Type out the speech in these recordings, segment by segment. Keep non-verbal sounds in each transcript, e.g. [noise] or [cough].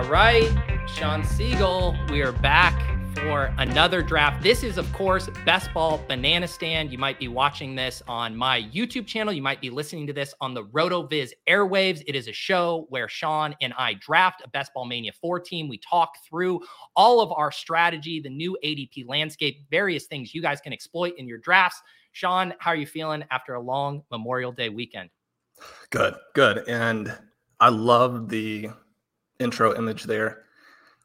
All right, Shawn Siegele, we are back for another draft. This is, of course, Best Ball Banana Stand. You might be watching this on my YouTube channel. You might be listening to this on the RotoViz airwaves. It is a show where Shawn and I draft a Best Ball Mania 4 team. We talk through all of our strategy, the new ADP landscape, various things you guys can exploit in your drafts. Shawn, how are you feeling after a long Memorial Day weekend? Good, good. And I love the intro image there.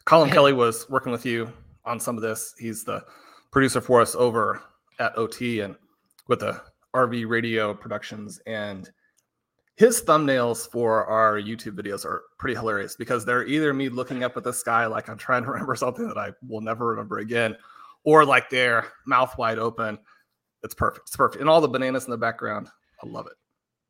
Colin Kelly was working with you on some of this. He's the producer for us over at OT and with the RV Radio Productions. And his thumbnails for our YouTube videos are pretty hilarious because they're either me looking up at the sky like I'm trying to [laughs] remember something that I will never remember again, or like they're mouth wide open. It's perfect. It's perfect. And all the bananas in the background. I love it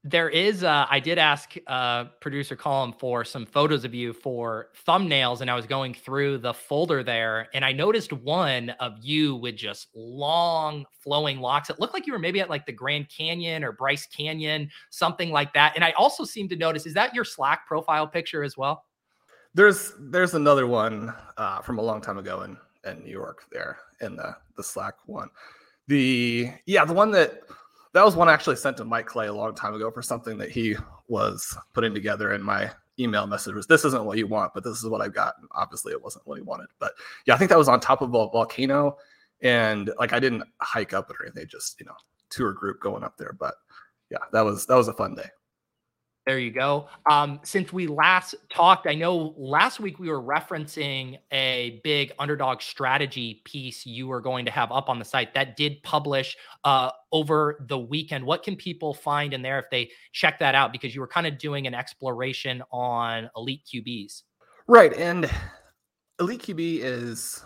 there is uh, i did ask uh, producer colin for some photos of you for thumbnails and i was going through the folder there and i noticed one of you with just long flowing locks. It looked like you were maybe at like the grand canyon or bryce canyon something like that and i also seem to notice is that your slack profile picture as well? There's there's another one uh, from a long time ago in in new york there in the the slack one. The yeah the one that that was one I actually sent to Mike Clay a long time ago for something that he was putting together in my email message was this isn't what you want, but this is what I've got. And obviously it wasn't what he wanted. But yeah, I think that was on top of a volcano. And like I didn't hike up it or anything, just you know, tour group going up there. But yeah, that was that was a fun day. There you go. Um, since we last talked, I know last week we were referencing a big underdog strategy piece you were going to have up on the site that did publish uh, over the weekend. What can people find in there if they check that out? Because you were kind of doing an exploration on elite QBs. Right. And elite QB is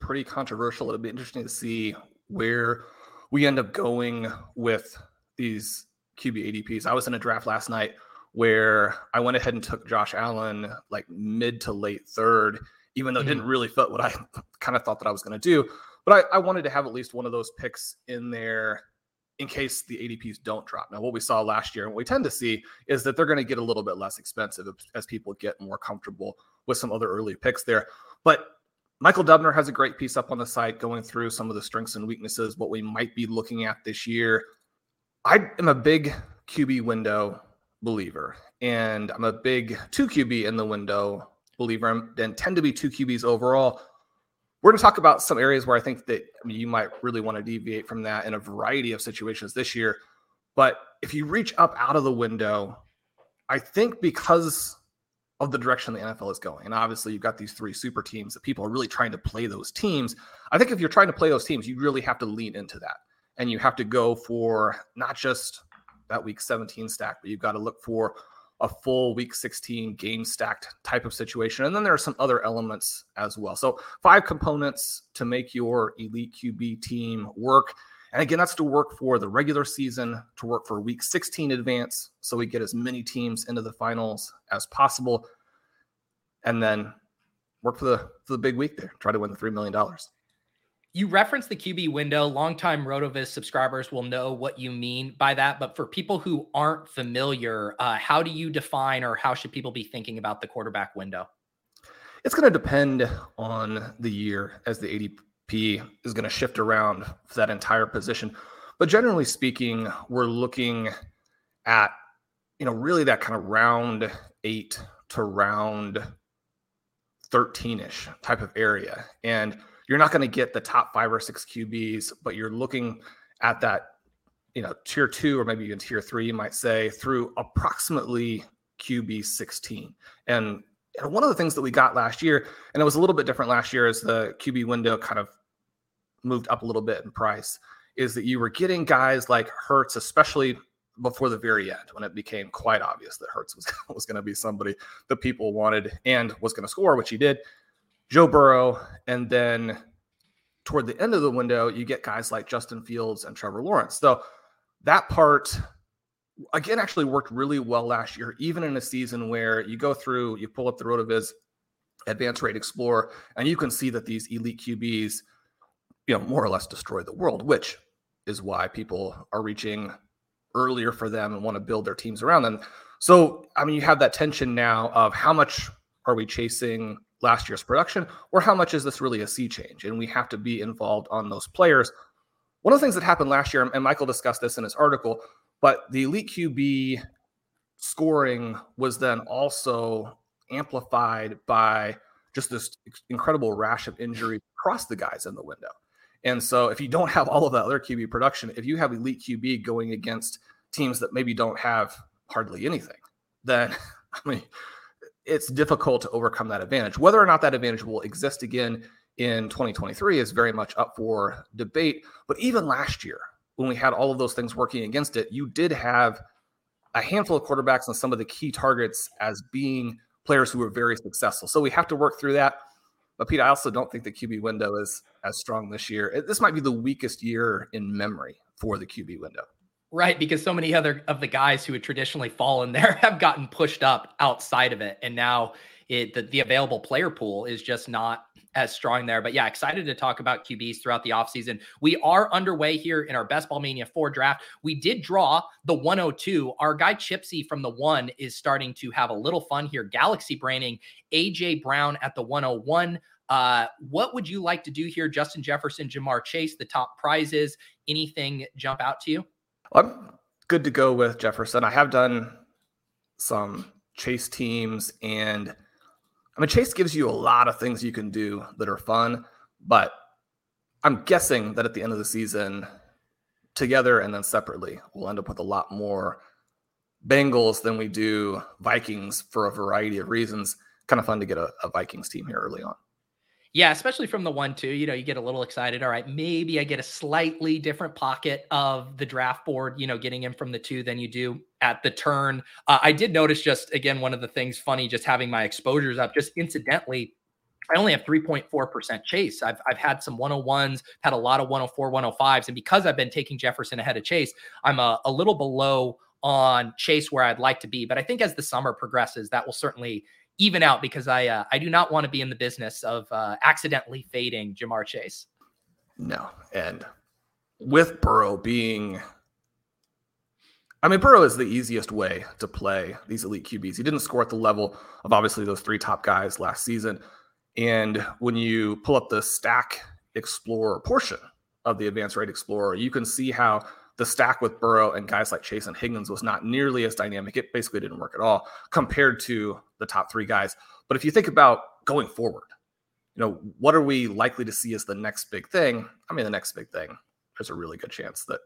pretty controversial. It'll be interesting to see where we end up going with these QB ADPs. I was in a draft last night where I went ahead and took Josh Allen like mid to late third, even though it didn't mm-hmm. really fit what I [laughs] kind of thought that I was going to do. But I, I wanted to have at least one of those picks in there in case the ADPs don't drop. Now, what we saw last year and what we tend to see is that they're going to get a little bit less expensive as people get more comfortable with some other early picks there. But Michael Dubner has a great piece up on the site going through some of the strengths and weaknesses, what we might be looking at this year. I am a big QB window believer, and I'm a big two QB in the window believer, um, and tend to be two QBs overall. We're going to talk about some areas where I think that you might really want to deviate from that in a variety of situations this year. But if you reach up out of the window, I think because of the direction the NFL is going, and obviously you've got these three super teams that people are really trying to play those teams. I think if you're trying to play those teams, you really have to lean into that and you have to go for not just that week 17 stack, but you've got to look for a full week 16 game stacked type of situation. And then there are some other elements as well. So, five components to make your elite QB team work. And again, that's to work for the regular season, to work for week 16 advance. So we get as many teams into the finals as possible. And then work for the for the big week there. Try to win the $3 million. You reference the QB window. Longtime RotoViz subscribers will know what you mean by that. But for people who aren't familiar, uh, how do you define or how should people be thinking about the quarterback window? It's going to depend on the year as the ADP is going to shift around for that entire position. But generally speaking, we're looking at, you know, really that kind of round eight to round 13 ish type of area. And you're not going to get the top five or six QBs, but you're looking at that, you know, tier two or maybe even tier three, you might say, through approximately QB 16. And, one of the things that we got last year, and it was a little bit different last year as the QB window kind of moved up a little bit in price, is that you were getting guys like Hurts, especially before the very end when it became quite obvious that Hurts was, [laughs] was going to be somebody that people wanted and was going to score, which he did. Joe Burrow, and then toward the end of the window, you get guys like Justin Fields and Trevor Lawrence. So that part, again, actually worked really well last year, even in a season where you go through, you pull up the RotoViz Advanced Rate Explorer, and you can see that these elite QBs, you know, more or less destroy the world, which is why people are reaching earlier for them and want to build their teams around them. So, I mean, you have that tension now of how much are we chasing last year's production, or how much is this really a sea change? And we have to be involved on those players. One of the things that happened last year, and Michael discussed this in his article, but the elite QB scoring was then also amplified by just this incredible rash of injury across the guys in the window. And so if you don't have all of that other QB production, if you have elite QB going against teams that maybe don't have hardly anything, then [laughs] I mean it's difficult to overcome that advantage. Whether or not that advantage will exist again in 2023 is very much up for debate. But even last year, when we had all of those things working against it, you did have a handful of quarterbacks and some of the key targets as being players who were very successful. So we have to work through that. But Pete, I also don't think the QB window is as strong this year. This might be the weakest year in memory for the QB window. Right, because so many other of the guys who had traditionally fallen there [laughs] have gotten pushed up outside of it, and now it the, the available player pool is just not as strong there. But yeah, excited to talk about QBs throughout the offseason. We are underway here in our Best Ball Mania 4 draft. We did draw the 102. Our guy Chipsy from the one is starting to have a little fun here. Galaxy branding AJ Brown at the 101. Uh, what would you like to do here? Justin Jefferson, Ja'Marr Chase, the top prizes. Anything jump out to you? I'm good to go with Jefferson. I have done some chase teams, and I mean, chase gives you a lot of things you can do that are fun, but I'm guessing that at the end of the season, together and then separately, we'll end up with a lot more Bengals than we do Vikings for a variety of reasons. Kind of fun to get a, a Vikings team here early on. Yeah, especially from the one two, you know, you get a little excited. All right, maybe I get a slightly different pocket of the draft board, you know, getting him from the two than you do at the turn. Uh, I did notice just again one of the things funny, just having my exposures up. Just incidentally, I only have 3.4% chase. I've, I've had some 101s, had a lot of 104, 105s. And because I've been taking Jefferson ahead of Chase, I'm a, a little below on Chase where I'd like to be. But I think as the summer progresses, that will certainly even out because I uh, I do not want to be in the business of uh, accidentally fading Ja'Marr Chase. No, and with Burrow being, I mean, Burrow is the easiest way to play these elite QBs. He didn't score at the level of obviously those three top guys last season, and when you pull up the Stack Explorer portion of the Advanced Rate Explorer, you can see how the stack with Burrow and guys like Chase and Higgins was not nearly as dynamic. It basically didn't work at all compared to the top three guys. But if you think about going forward, you know, what are we likely to see as the next big thing? I mean, the next big thing, there's a really good chance that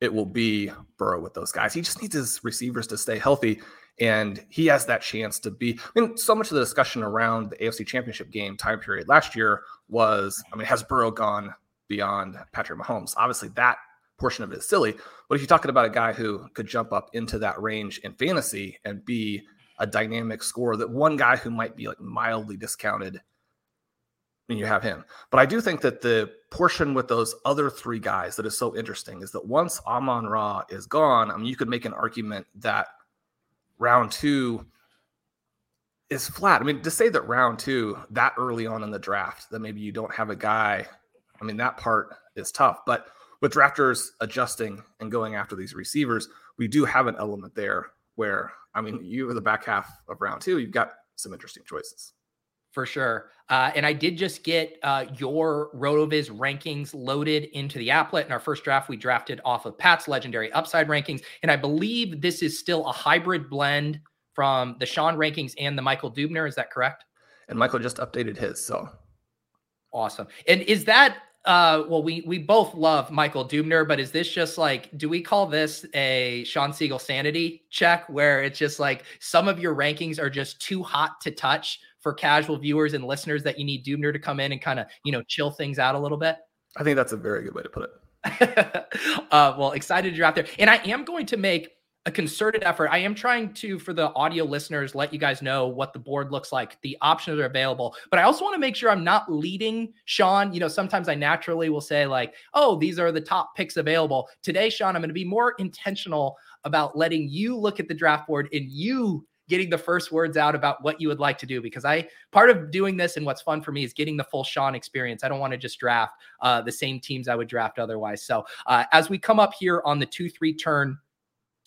it will be Burrow with those guys. He just needs his receivers to stay healthy. And he has that chance to be. I mean, so much of the discussion around the AFC Championship game time period last year was I mean, has Burrow gone beyond Patrick Mahomes? Obviously, that portion of it is silly. But if you're talking about a guy who could jump up into that range in fantasy and be a dynamic scorer, that one guy who might be like mildly discounted, and you have him. But I do think that the portion with those other three guys that is so interesting is that once Amon Ra is gone, I mean, you could make an argument that round two is flat. I mean, to say that round two, that early on in the draft, that maybe you don't have a guy I mean, that part is tough. But with drafters adjusting and going after these receivers, we do have an element there where, I mean, you in the back half of round two, you've got some interesting choices. For sure. Uh, and I did just get uh, your RotoViz rankings loaded into the applet. In our first draft, we drafted off of Pat's legendary upside rankings. And I believe this is still a hybrid blend from the Shawn rankings and the Michael Dubner. Is that correct? And Michael just updated his. So awesome. And is that uh, well, we we both love Michael Dubner, but is this just like, do we call this a Shawn Siegele sanity check where it's just like some of your rankings are just too hot to touch for casual viewers and listeners that you need Dubner to come in and kind of you know chill things out a little bit? I think that's a very good way to put it. [laughs] uh, well, excited to draft there, and I am going to make a concerted effort. I am trying to, for the audio listeners, let you guys know what the board looks like. The options are available, but I also want to make sure I'm not leading Shawn. You know, sometimes I naturally will say, like, oh, these are the top picks available. Today, Shawn, I'm going to be more intentional about letting you look at the draft board and you getting the first words out about what you would like to do because I part of doing this and what's fun for me is getting the full Shawn experience. I don't want to just draft uh, the same teams I would draft otherwise. So uh, as we come up here on the two three turn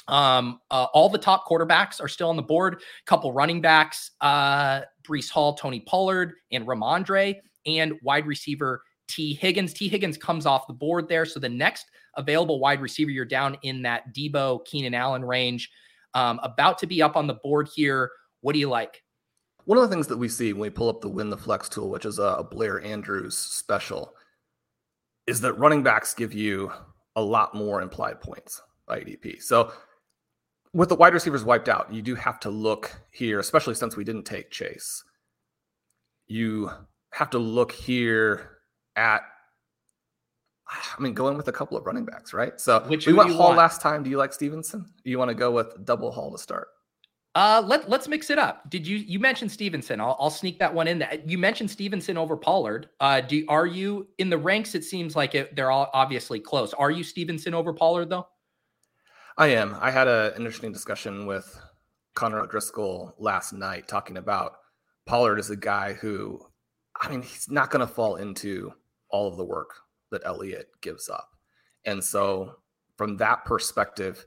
um, uh, all the top quarterbacks are still on the board. Couple running backs, uh, Breece Hall, Tony Pollard, and Rhamondre, and wide receiver Tee Higgins. Tee Higgins comes off the board there. So the next available wide receiver, you're down in that Deebo Keenan Allen range. Um, about to be up on the board here. What do you like? One of the things that we see when we pull up the Win the Flex tool, which is a Blair Andrews special, is that running backs give you a lot more implied points by. So with the wide receivers wiped out, you do have to look here, especially since we didn't take Chase. You have to look here at, I mean, going with a couple of running backs, right? So Which we went Hall want? last time. Do you like Stevenson? You want to go with double Hall to start? Uh, let let's mix it up. Did you you mentioned Stevenson? I'll, I'll sneak that one in. That You mentioned Stevenson over Pollard. Uh, do are you in the ranks? It seems like it, they're all obviously close. Are you Stevenson over Pollard though? I am. I had an interesting discussion with Connor O'Driscoll last night talking about Pollard is a guy who, I mean, he's not going to fall into all of the work that Elliott gives up. And so, from that perspective,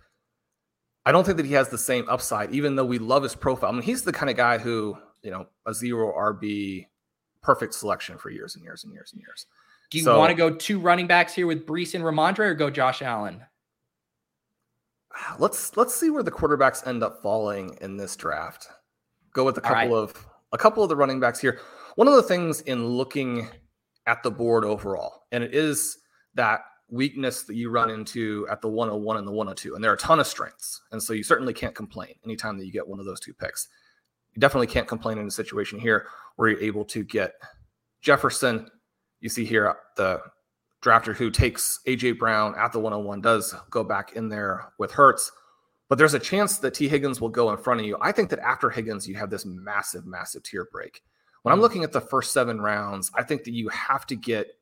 I don't think that he has the same upside, even though we love his profile. I mean, he's the kind of guy who, you know, a zero RB, perfect selection for years and years and years and years. Do you so, want to go two running backs here with Breece and Rhamondre or go Josh Allen? [sighs] let's let's see where the quarterbacks end up falling in this draft. Go with a couple right. of a couple of the running backs here. One of the things in looking at the board overall, and it is that weakness that you run into at the 101 and the 102, and there are a ton of strengths, and so you certainly can't complain anytime that you get one of those two picks. You definitely can't complain in a situation here where you're able to get Jefferson. You see here uh, the drafter who takes AJ Brown at the 101 does go back in there with Hurts, But there's a chance that Tee Higgins will go in front of you. I think that after Higgins, you have this massive, massive tier break. When I'm hmm. looking at the first seven rounds, I think that you have to get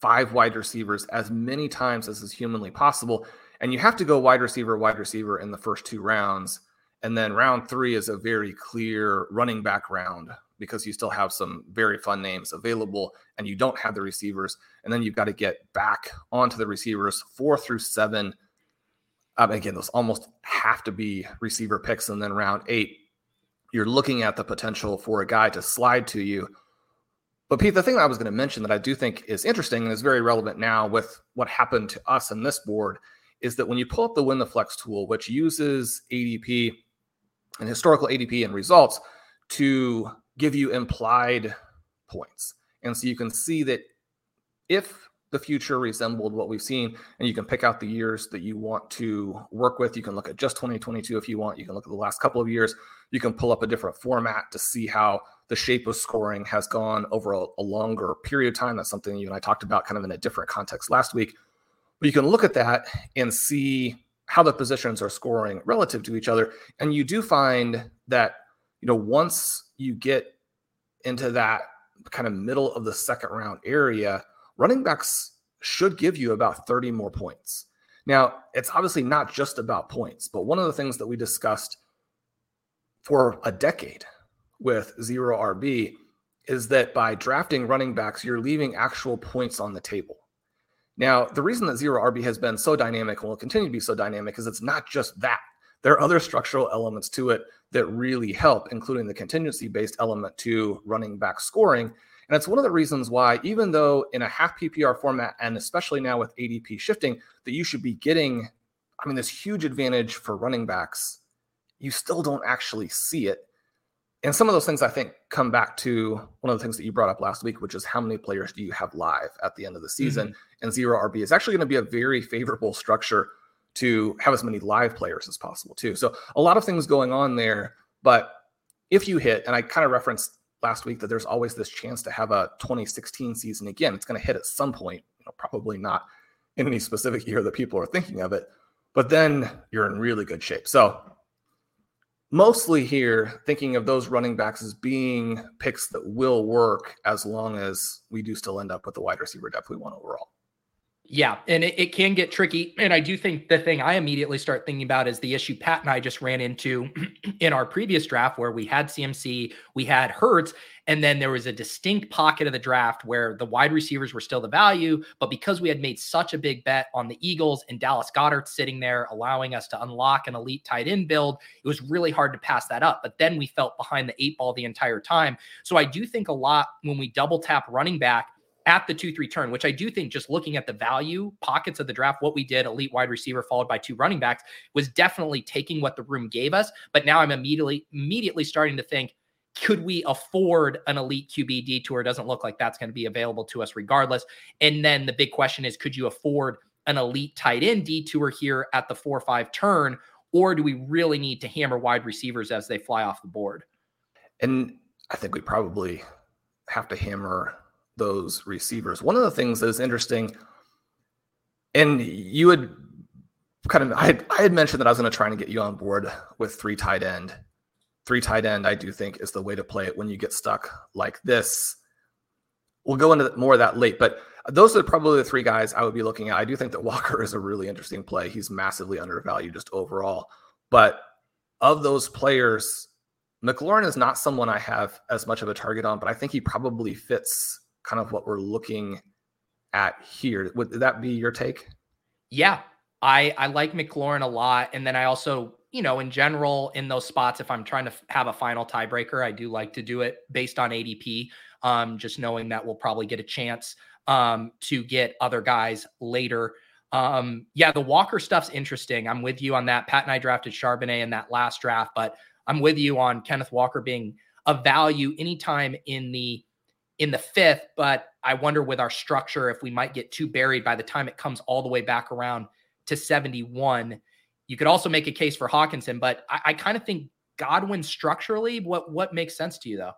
five wide receivers as many times as is humanly possible. And you have to go wide receiver, wide receiver in the first two rounds. And then round three is a very clear running back round because you still have some very fun names available and you don't have the receivers. And then you've got to get back onto the receivers four through seven. Um, again, those almost have to be receiver picks. And then round eight, you're looking at the potential for a guy to slide to you. But Pete, the thing that I was going to mention that I do think is interesting and is very relevant now with what happened to us in this board is that when you pull up the Win the Flex tool, which uses ADP and historical ADP and results to give you implied points. And so you can see that if the future resembled what we've seen, and you can pick out the years that you want to work with. You can look at just 2022 if you want. You can look at the last couple of years. You can pull up a different format to see how the shape of scoring has gone over a, a longer period of time. That's something you and I talked about kind of in a different context last week. But you can look at that and see how the positions are scoring relative to each other. And you do find that, you know, once you get into that kind of middle of the second round area, running backs should give you about 30 more points. Now, it's obviously not just about points, but one of the things that we discussed for a decade with zero RB is that by drafting running backs, you're leaving actual points on the table. Now, the reason that zero RB has been so dynamic and will continue to be so dynamic is it's not just that. There are other structural elements to it that really help, including the contingency based element to running back scoring. And it's one of the reasons why, even though in a half PPR format, and especially now with ADP shifting, that you should be getting, I mean, this huge advantage for running backs, you still don't actually see it. And some of those things I think come back to one of the things that you brought up last week, which is how many players do you have live at the end of the season? Mm-hmm. And zero RB is actually going to be a very favorable structure to have as many live players as possible too. So a lot of things going on there, but if you hit, and I kind of referenced last week that there's always this chance to have a 2016 season again. It's going to hit at some point, you know, probably not in any specific year that people are thinking of it, but then you're in really good shape. So mostly here thinking of those running backs as being picks that will work as long as we do still end up with the wide receiver depth we want overall. Yeah, and it, it, can get tricky. And I do think the thing I immediately start thinking about is the issue Pat and I just ran into [clears throat] in our previous draft where we had CMC, we had Hurts, and then there was a distinct pocket of the draft where the wide receivers were still the value. But because we had made such a big bet on the Eagles and Dallas Goedert sitting there, allowing us to unlock an elite tight end build, it was really hard to pass that up. But then we felt behind the eight ball the entire time. So I do think a lot when we double tap running back at the 2 3 turn, which I do think just looking at the value pockets of the draft, what we did, elite wide receiver followed by two running backs, was definitely taking what the room gave us. But now I'm immediately immediately starting to think, could we afford an elite QB detour? Doesn't look like that's going to be available to us regardless. And then the big question is, could you afford an elite tight end detour here at the four five turn? Or do we really need to hammer wide receivers as they fly off the board? And I think we probably have to hammer those receivers. One of the things that is interesting, and you had kind of, I had, I had mentioned that I was going to try and get you on board with three tight end. Three tight end, I do think, is the way to play it when you get stuck like this. We'll go into more of that late, but those are probably the three guys I would be looking at. I do think that Walker [laughs] is a really interesting play. He's massively undervalued just overall. But of those players, McLaurin is not someone I have as much of a target on, but I think he probably fits kind of what we're looking at here. Would that be your take? Yeah, I I like McLaurin a lot, and then I also you know in general in those spots if I'm trying to have a final tiebreaker, I do like to do it based on ADP. Um, just knowing that we'll probably get a chance um, to get other guys later. Um, yeah, the Walker stuff's interesting. I'm with you on that. Pat and I drafted Charbonnet in that last draft, but I'm with you on Kenneth Walker being a value anytime in the in the fifth, but I wonder with our structure if we might get too buried by the time it comes all the way back around to 71. You could also make a case for Hockenson, but I, I kind of think Godwin structurally, what what makes sense to you though?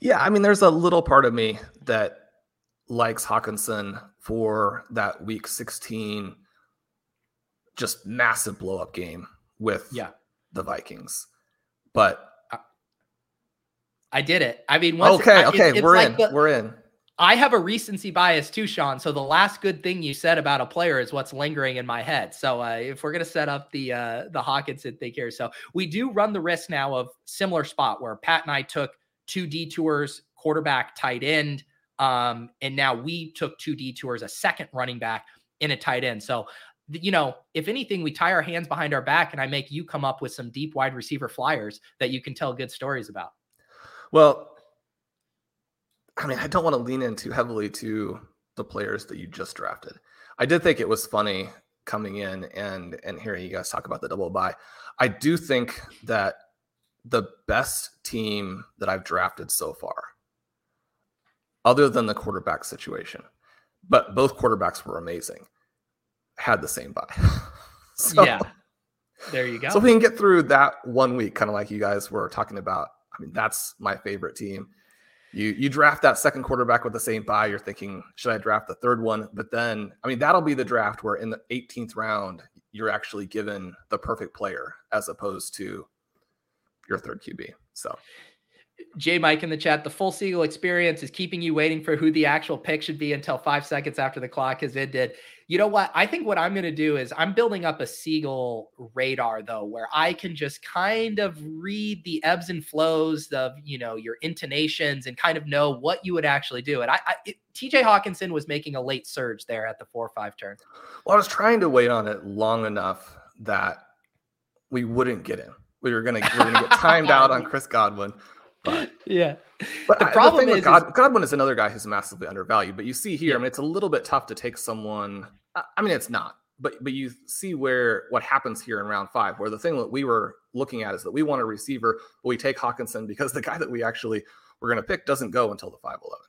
Yeah, I mean, there's a little part of me that likes Hockenson for that week 16 just massive blow up game with yeah. the Vikings. But I did it. I mean, once okay, okay, it's, it's we're like in. The, we're in. I have a recency bias too, Shawn. So the last good thing you said about a player is what's lingering in my head. So uh, if we're gonna set up the uh, the Hockenson thing here, so we do run the risk now of similar spot where Pat and I took two detours, quarterback, tight end, um, and now we took two detours, a second running back, in a tight end. So you know, if anything, we tie our hands behind our back, and I make you come up with some deep wide receiver flyers that you can tell good stories about. Well, I mean, I don't want to lean in too heavily to the players that you just drafted. I did think it was funny coming in and and hearing you guys talk about the double buy. I do think that the best team that I've drafted so far, other than the quarterback situation, but both quarterbacks were amazing, had the same buy. [laughs] so, yeah. There you go. So we can get through that one week, kind of like you guys were talking about I mean, that's my favorite team. You you draft that second quarterback with the same buy, you're thinking, should I draft the third one? But then, I mean, that'll be the draft where in the 18th round, you're actually given the perfect player as opposed to your third QB. So J Mike in the chat, the full Siegele experience is keeping you waiting for who the actual pick should be until five seconds after the clock has ended. You know what? I think what I'm going to do is I'm building up a Siegele radar though, where I can just kind of read the ebbs and flows of you know your intonations and kind of know what you would actually do. And I, I it, TJ Hockenson was making a late surge there at the four five turn. Well, I was trying to wait on it long enough that we wouldn't get him. We were gonna we are gonna get timed out on [laughs] Chris Godwin. But yeah, but the problem the is, God, is, Godwin is another guy who's massively undervalued. But you see here, yeah. I mean, it's a little bit tough to take someone. I mean, it's not, but but you see where what happens here in round five, where the thing that we were looking at is that we want a receiver, but we take Hockenson because the guy that we actually were going to pick doesn't go until the five eleven.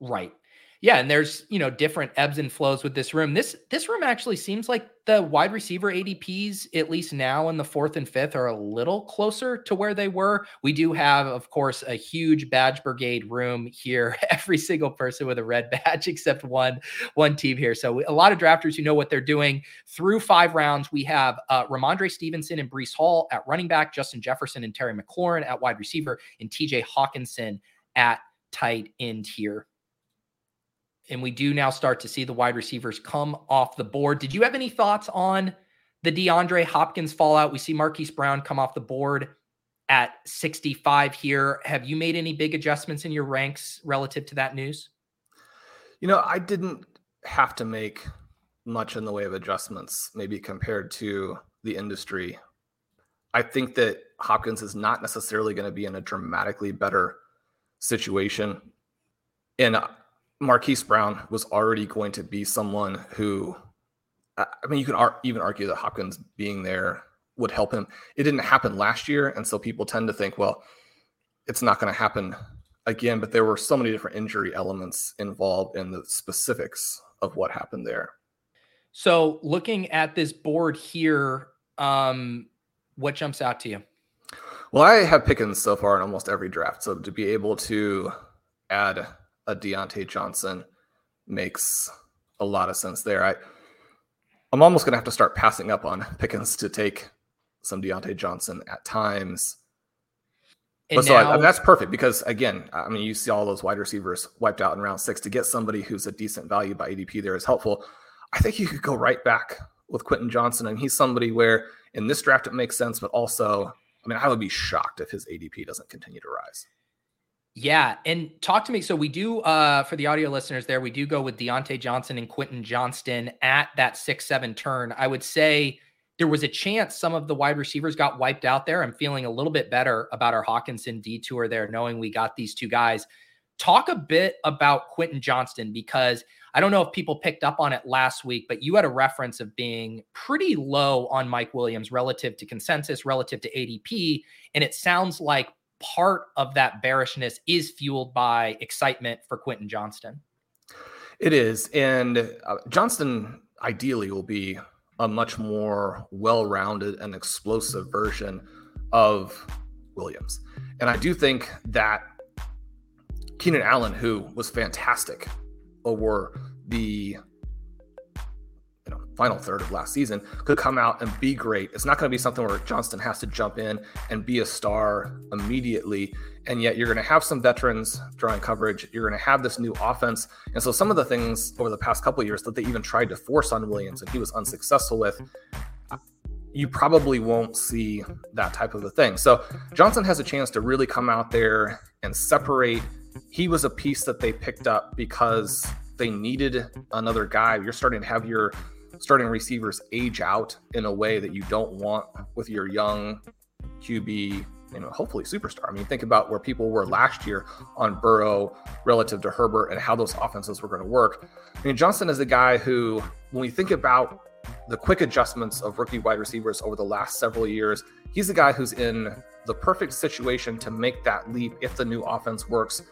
Right yeah, and there's you know different ebbs and flows with this room. This this room actually seems like the wide receiver ADPs, at least now in the fourth and fifth, are a little closer to where they were. We do have, of course, a huge badge brigade room here. [laughs] Every single person with a red badge except one one team here. So a lot of drafters who know what they're doing. Through five rounds, we have uh, Rhamondre Stevenson and Breece Hall at running back, Justin Jefferson and Terry McLaurin at wide receiver, and TJ Hockenson at tight end here and we do now start to see the wide receivers come off the board. Did you have any thoughts on the DeAndre Hopkins fallout? We see Marquise Brown come off the board at 65 here. Have you made any big adjustments in your ranks relative to that news? You know, I didn't have to make much in the way of adjustments, maybe compared to the industry. I think that Hopkins is not necessarily going to be in a dramatically better situation. And Marquise Brown was already going to be someone who, I mean, you can ar- even argue that Hopkins being there would help him. It didn't happen last year. And so people tend to think, well, it's not going to happen again. But there were so many different injury elements involved in the specifics of what happened there. So looking at this board here, um, what jumps out to you? Well, I have Pickens so far in almost every draft. So to be able to add a Diontae Johnson makes a lot of sense there. I I'm almost gonna have to start passing up on [laughs] Pickens to take some Diontae Johnson at times. And but so I, I mean, that's perfect because again, I mean, you see all those wide receivers wiped out in round six. To get somebody who's a decent value by ADP there is helpful. I think you could go right back with Quentin Johnson, and he's somebody where in this draft it makes sense, but also, I mean, I would be shocked if his ADP doesn't continue to rise. Yeah, and talk to me. So we do uh for the audio listeners there, we do go with Diontae Johnson and Quentin Johnston at that six seven turn. I would say there was a chance some of the wide receivers got wiped out there. I'm feeling a little bit better about our Hockenson detour there, knowing we got these two guys. Talk a bit about Quentin Johnston because I don't know if people picked up on it last week, but you had a reference of being pretty low on Mike Williams relative to consensus, relative to ADP. And it sounds like part of that bearishness is fueled by excitement for Quentin Johnston. It is. And uh, Johnston ideally will be a much more well rounded and explosive version of Williams. And I do think that Keenan Allen, who was fantastic over the final third of last season could come out and be great. It's not going to be something where Johnston has to jump in and be a star immediately. And yet you're going to have some veterans drawing coverage. You're going to have this new offense. And so some of the things over the past couple years that they even tried to force on Williams and he was unsuccessful with, you probably won't see that type of a thing. So Johnson has a chance to really come out there and separate. He was a piece that they picked up because they needed another guy. You're starting to have your starting receivers age out in a way that you don't want with your young QB, you know, hopefully superstar. I mean, think about where people were last year on Burrow relative to Herbert and how those offenses were going to work. I mean, Johnson is a guy who, when we think about the quick adjustments of rookie wide receivers over the last several years, he's a guy who's in the perfect situation to make that leap if the new offense works.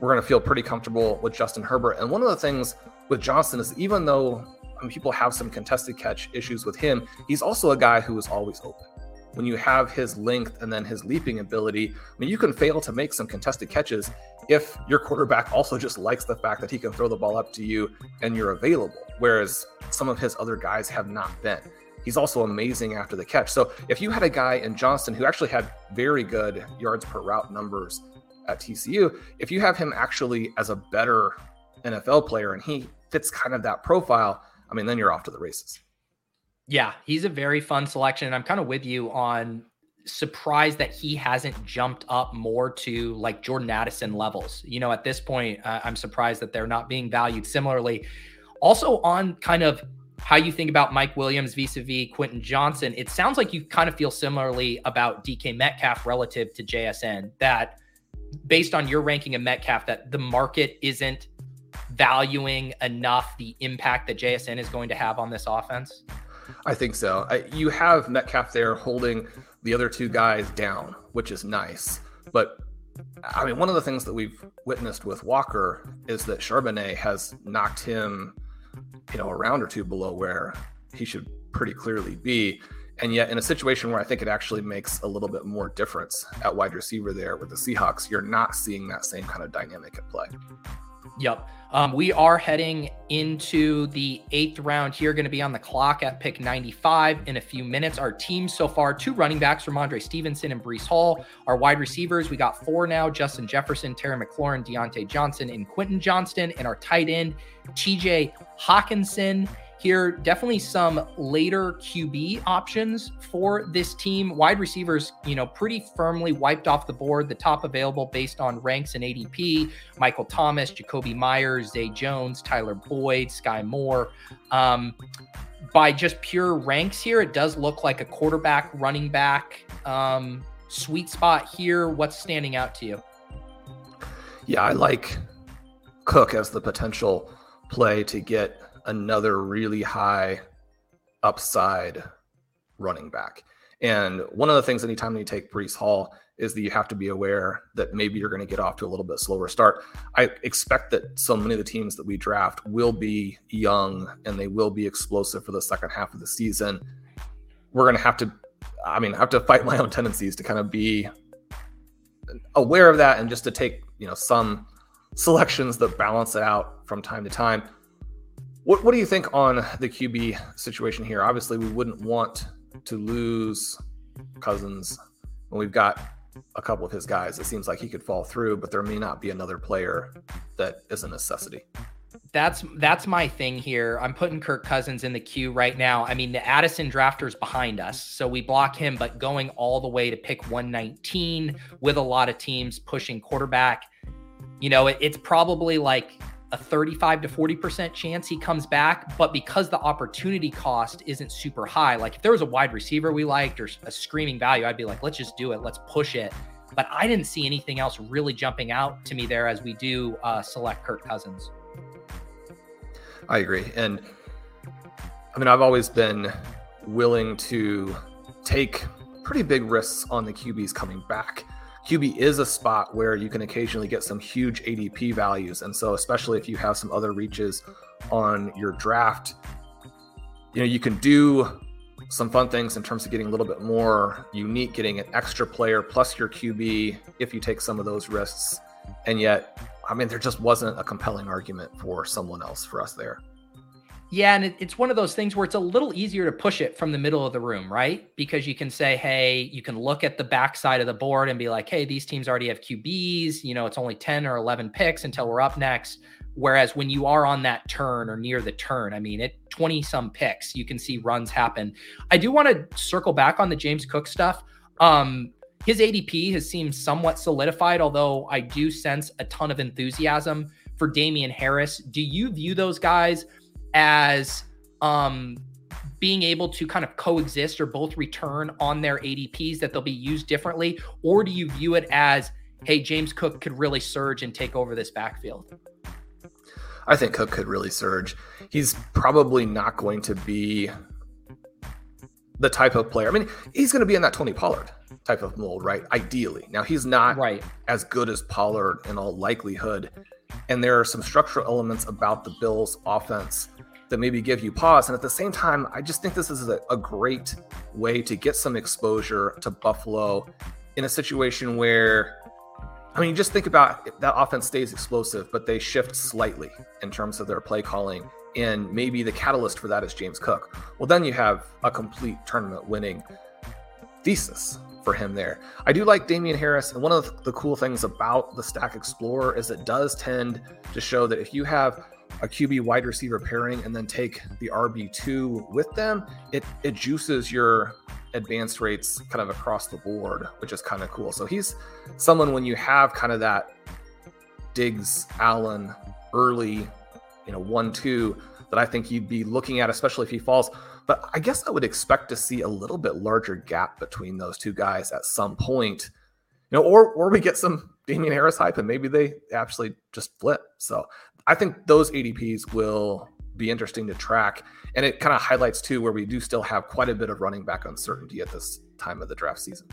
We're going to feel pretty comfortable with Justin Herbert. And one of the things with Johnson is even though people have some contested catch issues with him, he's also a guy who is always open. When you have his length and then his leaping ability, I mean, you can fail to make some contested catches if your quarterback also just likes the fact that he can throw the ball up to you and you're available, whereas some of his other guys have not been. He's also amazing after the catch. So if you had a guy in Johnston who actually had very good yards per route numbers at TCU. If you have him actually as a better NFL player and he fits kind of that profile, I mean, then you're off to the races. Yeah, he's a very fun selection. And I'm kind of with you on surprised that he hasn't jumped up more to like Jordan Addison levels. You know, at this point, uh, I'm surprised that they're not being valued similarly. Also, on kind of how you think about Mike Williams vis-a-vis Quentin Johnson, it sounds like you kind of feel similarly about DK Metcalf relative to JSN. That based on your ranking of Metcalf, that the market isn't valuing enough the impact that JSN is going to have on this offense. I think so. I, you have Metcalf there holding the other two guys down, which is nice. But I mean, one of the things that we've witnessed with Walker is that Charbonnet has knocked him, you know, a round or two below where he should pretty clearly be. And yet, in a situation where I think it actually makes a little bit more difference at wide receiver there with the Seahawks, you're not seeing that same kind of dynamic at play. Yep. Um, we are heading into the eighth round here, going to be on the clock at pick 95 in a few minutes. Our team so far two running backs Rhamondre Stevenson and Breece Hall. Our wide receivers, we got four now Justin Jefferson, Terry McLaurin, Diontae Johnson, and Quentin Johnston. And our tight end, TJ Hockenson here. Definitely some later QB options for this team. Wide receivers, you know, pretty firmly wiped off the board, the top available based on ranks and ADP. Michael Thomas, Jakobi Meyers, Zay Jones, Tyler Boyd, Skyy Moore. Um, by just pure ranks here, it does look like a quarterback, running back um, sweet spot here. What's standing out to you? Yeah, I like Cook as the potential play to get another really high upside running back. And one of the things anytime you take Breece Hall is that you have to be aware that maybe you're going to get off to a little bit slower start. I expect that so many of the teams that we draft will be young and they will be explosive for the second half of the season. We're going to have to, I mean, I have to fight my own tendencies to kind of be aware of that and just to take, you know, some selections that balance it out from time to time. What, what do you think on the QB situation here? Obviously, we wouldn't want to lose Cousins when we've got a couple of his guys. It seems like he could fall through, but there may not be another player that is a necessity. That's that's my thing here. I'm putting Kirk Cousins in the queue right now. I mean, the Addison drafter's behind us, so we block him, but going all the way to pick 119 with a lot of teams pushing quarterback, you know, it, it's probably like a 35 to 40% chance he comes back. But because the opportunity cost isn't super high, like if there was a wide receiver we liked or a screaming value, I'd be like, let's just do it. Let's push it. But I didn't see anything else really jumping out to me there as we do uh, select Kirk Cousins. I agree. And I mean, I've always been willing to take pretty big risks on the QBs coming back. QB is a spot where you can occasionally get some huge ADP values. And so, especially if you have some other reaches on your draft, you know, you can do some fun things in terms of getting a little bit more unique, getting an extra player plus your QB if you take some of those risks. And yet, I mean, there just wasn't a compelling argument for someone else for us there. Yeah, and it, it's one of those things where it's a little easier to push it from the middle of the room, right? Because you can say, hey, you can look at the backside of the board and be like, hey, these teams already have QBs. You know, it's only 10 or 11 picks until we're up next. Whereas when you are on that turn or near the turn, I mean, at 20 some picks, you can see runs happen. I do want to circle back on the James Cook stuff. Um, his ADP has seemed somewhat solidified, although I do sense a ton of enthusiasm for Damien Harris. Do you view those guys? As um, being able to kind of coexist or both return on their ADPs that they'll be used differently? Or do you view it as, hey, James Cook could really surge and take over this backfield? I think Cook could really surge. He's probably not going to be the type of player. I mean, he's going to be in that Tony Pollard type of mold, right? Ideally. Now, he's not right. as good as Pollard in all likelihood. And there are some structural elements about the Bills' offense that maybe give you pause. And at the same time, I just think this is a, a great way to get some exposure to Buffalo in a situation where, I mean, just think about that offense stays explosive, but they shift slightly in terms of their play calling. And maybe the catalyst for that is James Cook. Well, then you have a complete tournament winning thesis for him there. I do like Damien Harris, and one of the cool things about the Stack Explorer is it does tend to show that if you have a QB wide receiver pairing and then take the RB2 with them, it it juices your advanced rates kind of across the board, which is kind of cool. So he's someone when you have kind of that Diggs Allen early, you know, one two that I think you'd be looking at, especially if he falls. But I guess I would expect to see a little bit larger gap between those two guys at some point. You know, or or we get some Damien Harris hype and maybe they actually just flip. So I think those ADPs will be interesting to track. And it kind of highlights too where we do still have quite a bit of running back uncertainty at this time of the draft season.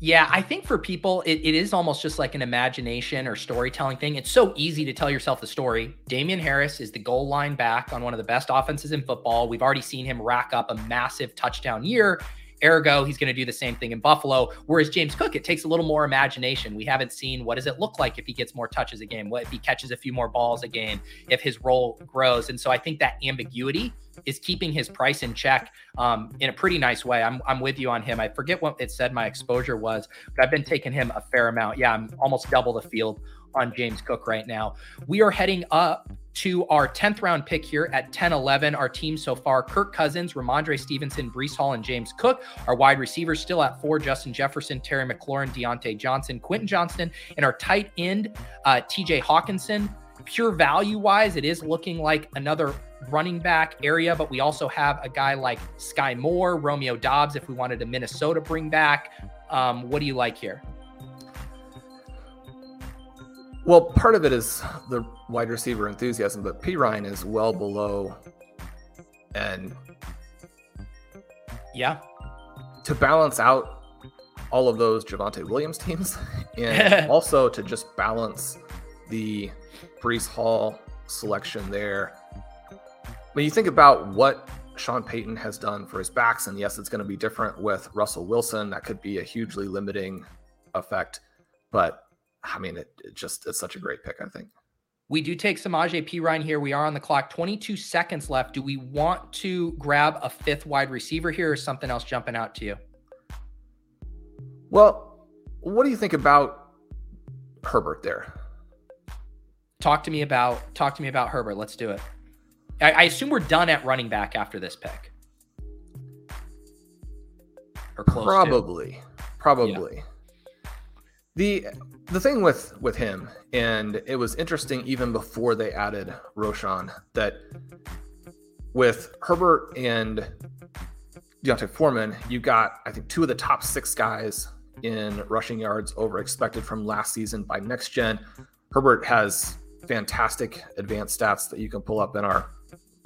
Yeah, I think for people, it, it is almost just like an imagination or storytelling thing. It's so easy to tell yourself the story. Damien Harris is the goal line back on one of the best offenses in football. We've already seen him rack up a massive touchdown year. Ergo, he's going to do the same thing in Buffalo. Whereas James Cook, it takes a little more imagination. We haven't seen what does it look like if he gets more touches a game, what if he catches a few more balls a game, if his role grows. And so I think that ambiguity is keeping his price in check um, in a pretty nice way. I'm, I'm with you on him. I forget what it said my exposure was, but I've been taking him a fair amount. Yeah, I'm almost double the field on James Cook right now. We are heading up to our 10th round pick here at 10 11. Our team so far Kirk Cousins, Rhamondre Stevenson, Breece Hall, and James Cook. Our wide receivers still at four Justin Jefferson, Terry McLaurin, Diontae Johnson, Quentin Johnston, and our tight end, uh, TJ Hockenson. Pure value wise, it is looking like another running back area, but we also have a guy like Skyy Moore, Romeo Doubs, if we wanted a Minnesota bring back. Um, what do you like here? Well, part of it is the wide receiver enthusiasm, but Perine is well below. And yeah, to balance out all of those Javonte Williams teams, [laughs] and [laughs] also to just balance the Breece Hall selection there. When you think about what Sean Payton has done for his backs, and yes, it's going to be different with Russell Wilson. That could be a hugely limiting effect, but I mean, it, it just it's such a great pick. I think. We do take Samaje Perine here. We are on the clock. 22 seconds left. Do we want to grab a fifth wide receiver here or something else jumping out to you? Well, what do you think about Herbert there? Talk to me about talk to me about Herbert. Let's do it. I, I assume we're done at running back after this pick. Or close probably. To. Probably. Yeah. The the thing with with him, and it was interesting even before they added Roschon, that with Herbert and D'Onta Foreman, you got I think two of the top six guys in rushing yards over expected from last season by next gen. Herbert has fantastic advanced stats that you can pull up in our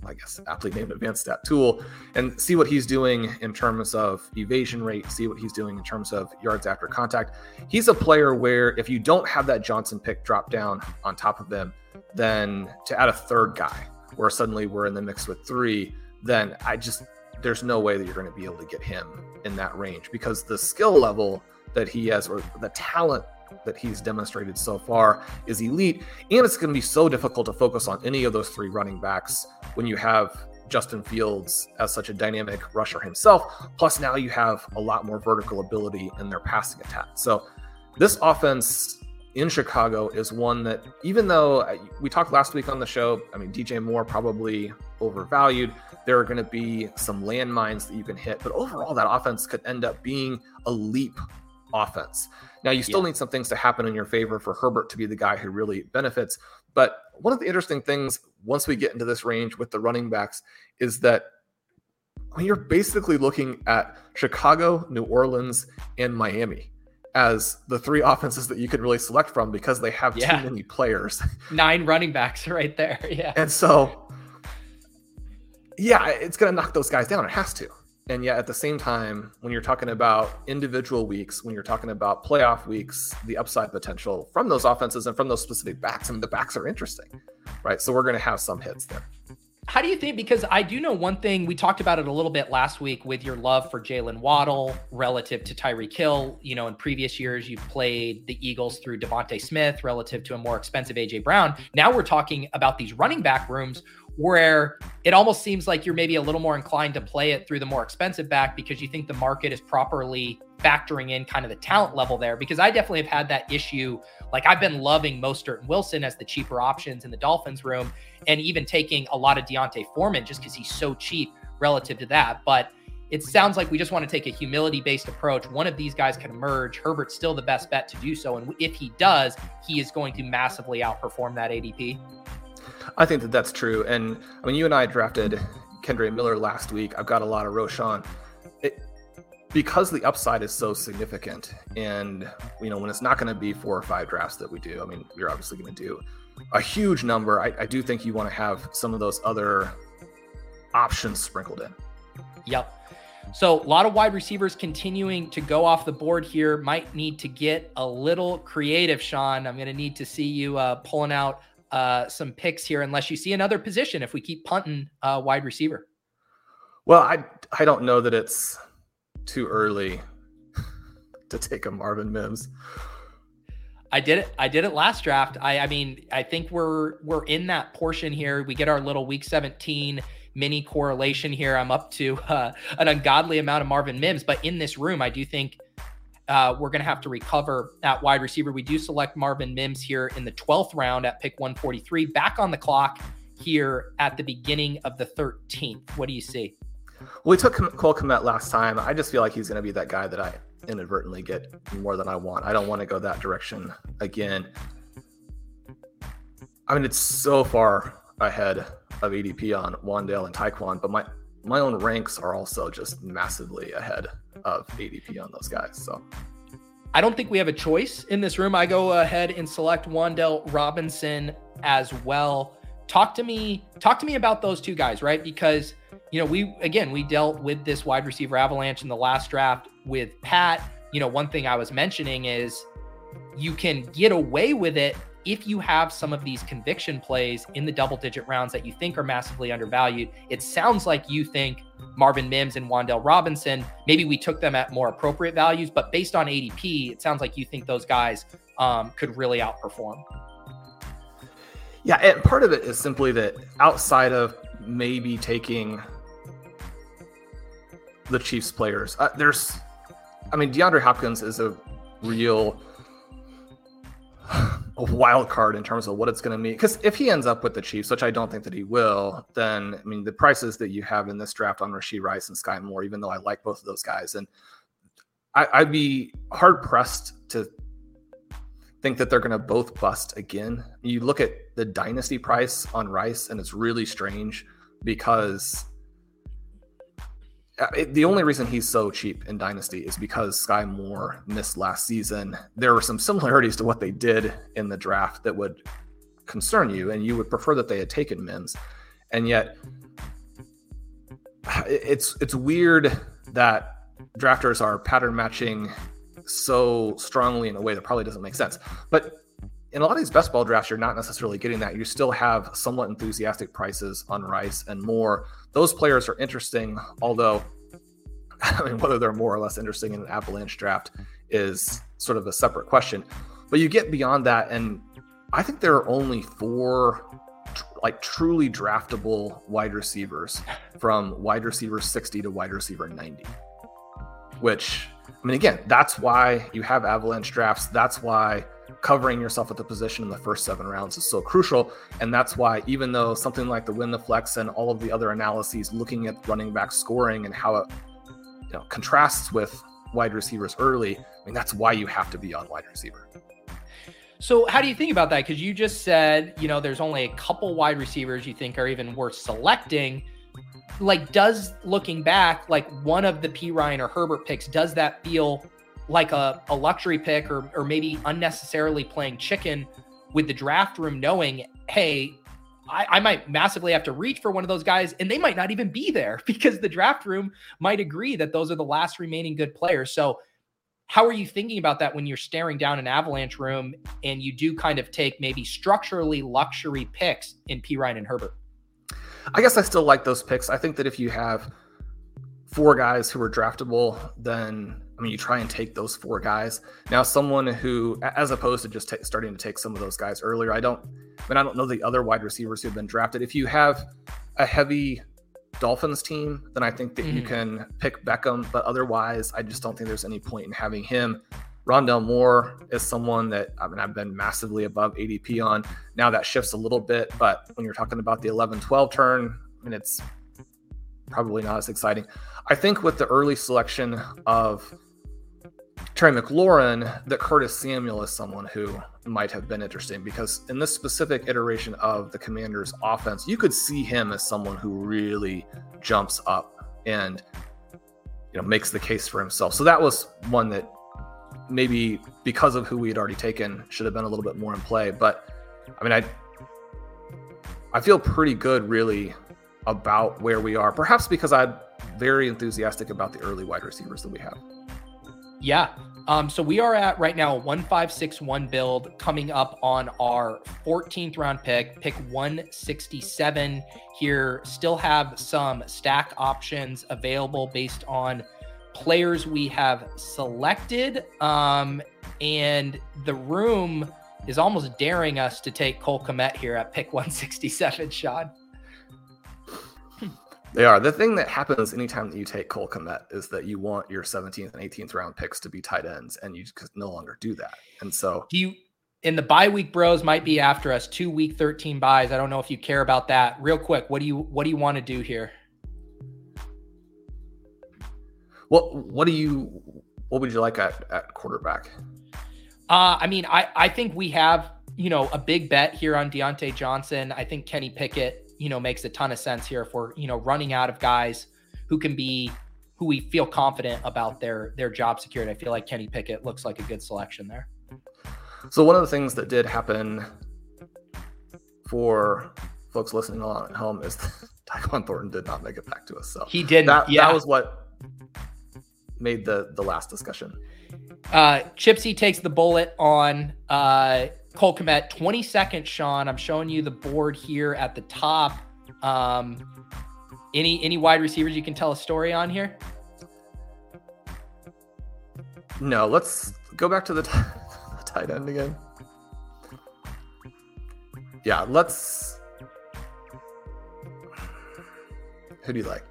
I guess, aptly named advanced stat tool and see what he's doing in terms of evasion rate, see what he's doing in terms of yards after contact. He's a player where if you don't have that Johnson pick drop down on top of him, then to add a third guy where suddenly we're in the mix with three, then I just, there's no way that you're going to be able to get him in that range because the skill level that he has or the talent that he's demonstrated so far is elite. And it's going to be so difficult to focus on any of those three running backs when you have Justin Fields as such a dynamic rusher himself. Plus, now you have a lot more vertical ability in their passing attack. So, this offense in Chicago is one that, even though uh, we talked last week on the show, I mean, DJ Moore probably overvalued. There are going to be some landmines that you can hit, but overall, that offense could end up being a leap offense. Now, you still yeah. need some things to happen in your favor for Herbert to be the guy who really benefits. But one of the interesting things once we get into this range with the running backs is that when you're basically looking at Chicago, New Orleans, and Miami as the three offenses that you can really select from because they have yeah. too many players. [laughs] Nine running backs [laughs] right there. Yeah. And so, yeah, it's going to knock those guys down. It has to. And yet, at the same time, when you're talking about individual weeks, when you're talking about playoff weeks, the upside potential from those offenses and from those specific backs, I mean, the backs are interesting, right? So we're going to have some hits there. How do you think? Because I do know one thing, we talked about it a little bit last week with your love for Jalen Waddle relative to Tyreek Hill. You know, in previous years, you've played the Eagles through DeVonta Smith relative to a more expensive AJ Brown. Now we're talking about these running back rooms where it almost seems like you're maybe a little more inclined to play it through the more expensive back because you think the market is properly factoring in kind of the talent level there. Because I definitely have had that issue. Like I've been loving Mostert and Wilson as the cheaper options in the Dolphins room, and even taking a lot of D'Onta Foreman just because he's so cheap relative to that. But it sounds like we just want to take a humility based approach. One of these guys can emerge. Herbert's still the best bet to do so. And if he does, he is going to massively outperform that ADP. I think that that's true. And I mean, you and I drafted Kendre Miller last week. I've got a lot of Roschon. It, because the upside is so significant, and you know, when it's not going to be four or five drafts that we do, I mean, you're obviously going to do a huge number. I, I do think you want to have some of those other options sprinkled in. Yep. So a lot of wide receivers continuing to go off the board here. Might need to get a little creative, Shawn. I'm going to need to see you uh, pulling out uh, some picks here, unless you see another position. If we keep punting uh, wide receiver. Well, I I don't know that it's too early [laughs] to take a Marvin Mims. I did it. I did it last draft. I I mean, I think we're we're in that portion here. We get our little week 17 mini correlation here. I'm up to uh, an ungodly amount of Marvin Mims, but in this room, I do think uh, we're going to have to recover at wide receiver. We do select Marvin Mims here in the 12th round at pick 143, back on the clock here at the beginning of the 13th. What do you see? we took Cole Kmet last time. I just feel like he's going to be that guy that I inadvertently get more than I want. I don't want to go that direction again. I mean, it's so far ahead of ADP on Wan'Dale and Tyquan, but my my own ranks are also just massively ahead of ADP on those guys. So I don't think we have a choice in this room. I go ahead and select Wan'Dale Robinson as well. Talk to me, talk to me about those two guys, right? Because you know, we again we dealt with this wide receiver avalanche in the last draft with Pat. You know, one thing I was mentioning is you can get away with it if you have some of these conviction plays in the double digit rounds that you think are massively undervalued, it sounds like you think Marvin Mims and Wan'Dale Robinson, maybe we took them at more appropriate values, but based on ADP, it sounds like you think those guys um, could really outperform. Yeah, and part of it is simply that outside of maybe taking the Chiefs players, uh, there's, I mean, DeAndre Hopkins is a real a wild card in terms of what it's going to mean. Because if he ends up with the Chiefs, which I don't think that he will, then I mean the prices that you have in this draft on Rashee Rice and Skyy Moore, even though I like both of those guys, and I, would be hard pressed to think that they're going to both bust again. You look at the dynasty price on Rice, and it's really strange because Uh, it, the only reason he's so cheap in Dynasty is because Skyy Moore missed last season. There were some similarities to what they did in the draft that would concern you, and you would prefer that they had taken Mims. And yet, it's it's weird that drafters are pattern matching so strongly in a way that probably doesn't make sense. But in a lot of these best ball drafts, you're not necessarily getting that. You still have somewhat enthusiastic prices on Rice and Moore. Those players are interesting, although [laughs] I mean, whether they're more or less interesting in an avalanche draft is sort of a separate question. But you get beyond that, and I think there are only four like truly draftable wide receivers from wide receiver 60 to wide receiver 90. Which, I mean, again, that's why you have avalanche drafts. That's why covering yourself at the position in the first seven rounds is so crucial. And that's why, even though something like the win the flex and all of the other analyses looking at running back scoring and how it you know, contrasts with wide receivers early, I mean, that's why you have to be on wide receiver. So, how do you think about that? Because you just said, you know, there's only a couple wide receivers you think are even worth selecting. Like, does looking back, like one of the Perine or Herbert picks, does that feel like a, a luxury pick or, or maybe unnecessarily playing chicken with the draft room, knowing, hey, I, I, might massively have to reach for one of those guys, and they might not even be there [laughs] because the draft room might agree that those are the last remaining good players. So, how are you thinking about that when you're staring down an avalanche room and you do kind of take maybe structurally luxury picks in Perine and Herbert? I guess I still like those picks. I think that if you have four guys who are draftable, then I mean, you try and take those four guys. Now, someone who, as opposed to just t- starting to take some of those guys earlier, I don't, I mean, I don't know the other wide receivers who've been drafted. If you have a heavy Dolphins team, then I think that mm-hmm. you can pick Beckham. But otherwise, I just don't think there's any point in having him. Rondale Moore is someone that I mean I've been massively above ADP on. Now that shifts a little bit, but when you're talking about the 11-12 turn, I mean it's probably not as exciting. I think with the early selection of Terry McLaurin, that Curtis Samuel is someone who might have been interesting because in this specific iteration of the Commanders' offense, you could see him as someone who really jumps up and you know makes the case for himself. So that was one that maybe because of who we had already taken should have been a little bit more in play. But I mean, I I feel pretty good really about where we are. Perhaps because I'm very enthusiastic about the early wide receivers that we have. Yeah. Um, so we are at right now 1561 build coming up on our 14th round pick, pick 167 here. Still have some stack options available based on players we have selected. Um, and the room is almost daring us to take Cole Kmet here at pick 167, Shawn. They are. The thing that happens anytime that you take Cole Kmet is that you want your 17th and 18th round picks to be tight ends, and you just no longer do that. And so, do you? In the bye week, bros might be after us. Two week 13 buys. I don't know if you care about that. Real quick, what do you what do you want to do here? What what do you what would you like at, at quarterback? Uh, I mean, I I think we have you know a big bet here on Diontae Johnson. I think Kenny Pickett you know makes a ton of sense here if we're you know running out of guys who can be who we feel confident about their their job security. I feel like Kenny Pickett looks like a good selection there. So one of the things that did happen for folks listening on at home is [laughs] Tyquan Thornton did not make it back to us. So he did. That, yeah. that was what made the the last discussion. Uh, Chipsy takes the bullet on uh, Cole Kmet. 20 seconds, Shawn. I'm showing you the board here at the top. Um, any any wide receivers you can tell a story on here? No, let's go back to the, t- the [laughs] tight end again. Yeah, let's. Who do you like?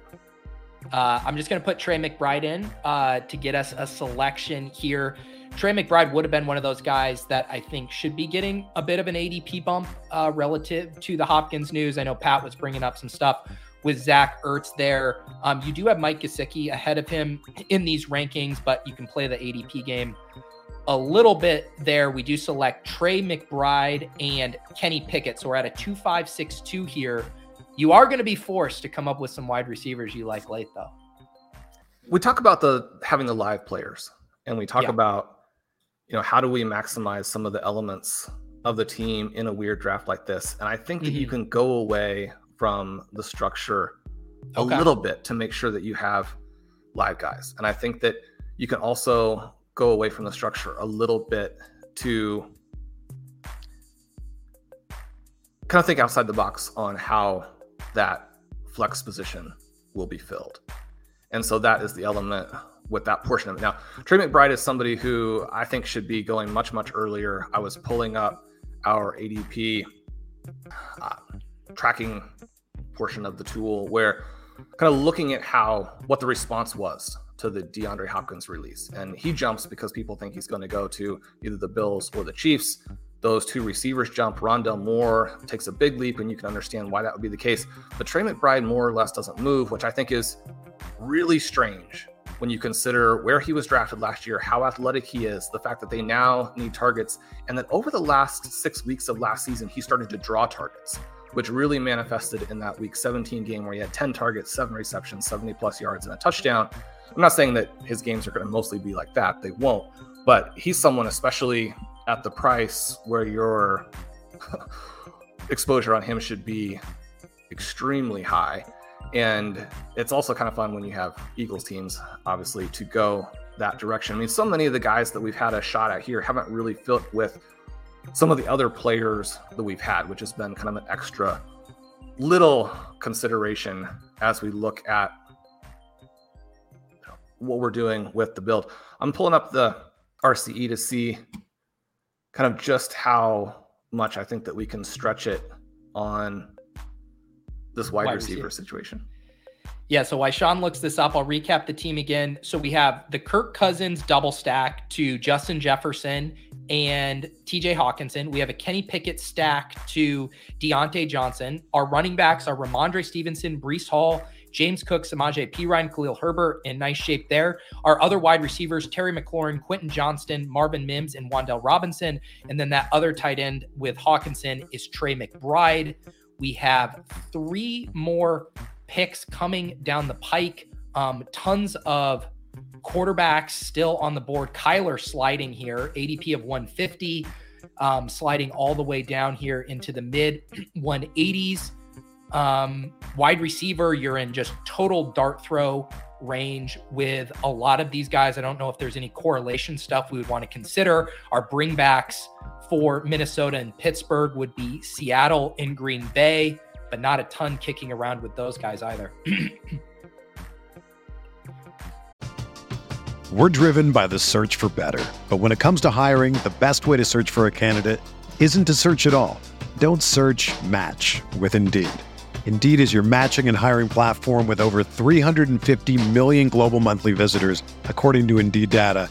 Uh, I'm just going to put Trey McBride in uh, to get us a selection here. Trey McBride would have been one of those guys that I think should be getting a bit of an ADP bump uh, relative to the Hopkins news. I know Pat was bringing up some stuff with Zach Ertz there. Um, you do have Mike Gesicki ahead of him in these rankings, but you can play the ADP game a little bit there. We do select Trey McBride and Kenny Pickett. So we're at a 2562 here. You are going to be forced to come up with some wide receivers you like late, though. We talk about the having the live players, and we talk yeah. about you know how do we maximize some of the elements of the team in a weird draft like this. And I think that mm-hmm. you can go away from the structure a okay. little bit to make sure that you have live guys. And I think that you can also go away from the structure a little bit to kind of think outside the box on how that flex position will be filled. And so that is the element with that portion of it. Now, Trey McBride is somebody who I think should be going much, much earlier. I was pulling up our ADP uh, tracking portion of the tool where kind of looking at how what the response was to the DeAndre Hopkins release. And he jumps because people think he's going to go to either the Bills or the Chiefs those two receivers jump. Rondale Moore takes a big leap, and you can understand why that would be the case. But Trey McBride more or less doesn't move, which I think is really strange when you consider where he was drafted last year, how athletic he is, the fact that they now need targets, and that over the last six weeks of last season, he started to draw targets, which really manifested in that week 17 game where he had 10 targets, seven receptions, 70 plus yards, and a touchdown. I'm not saying that his games are going to mostly be like that, they won't, but he's someone, especially at the price where your [laughs] exposure on him should be extremely high. And it's also kind of fun when you have Eagles teams, obviously, to go that direction. I mean, so many of the guys that we've had a shot at here haven't really fit with some of the other players that we've had, which has been kind of an extra little consideration as we look at what we're doing with the build. I'm pulling up the RCE to see kind of just how much I think that we can stretch it on this wide, wide receiver, receiver situation. Yeah, so while Shawn looks this up, I'll recap the team again. So we have the Kirk Cousins double stack to Justin Jefferson and TJ Hockenson. We have a Kenny Pickett stack to Diontae Johnson. Our running backs are Rhamondre Stevenson, Breece Hall, James Cook, Samaje Perine, Khalil Herbert in nice shape there. Our other wide receivers, Terry McLaurin, Quentin Johnston, Marvin Mims, and Wan'Dale Robinson. And then that other tight end with Hockenson is Trey McBride. We have three more picks coming down the pike. Um, tons of quarterbacks still on the board. Kyler sliding here, ADP of 150, um, sliding all the way down here into the mid 180s. Um, wide receiver, you're in just total dart throw range with a lot of these guys. I don't know if there's any correlation stuff we would want to consider. Our bringbacks for Minnesota and Pittsburgh would be Seattle and Green Bay but not a ton kicking around with those guys either. [clears throat] We're driven by the search for better. But when it comes to hiring, the best way to search for a candidate isn't to search at all. Don't search match with Indeed. Indeed is your matching and hiring platform with over 350 million global monthly visitors, according to Indeed data,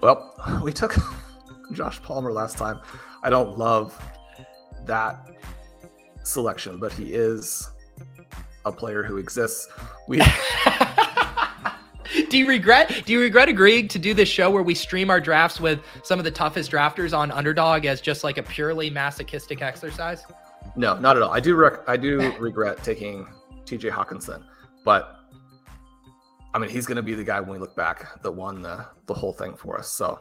Well, [laughs] we took [laughs] Josh Palmer last time. I don't love that selection, but he is a player who exists. We [laughs] Do you regret do you regret agreeing to do this show where we stream our drafts with some of the toughest drafters on underdog as just like a purely masochistic exercise? No, not at all. I do rec- I do regret taking TJ Hockenson but I mean, he's going to be the guy when we look back that won the the whole thing for us. So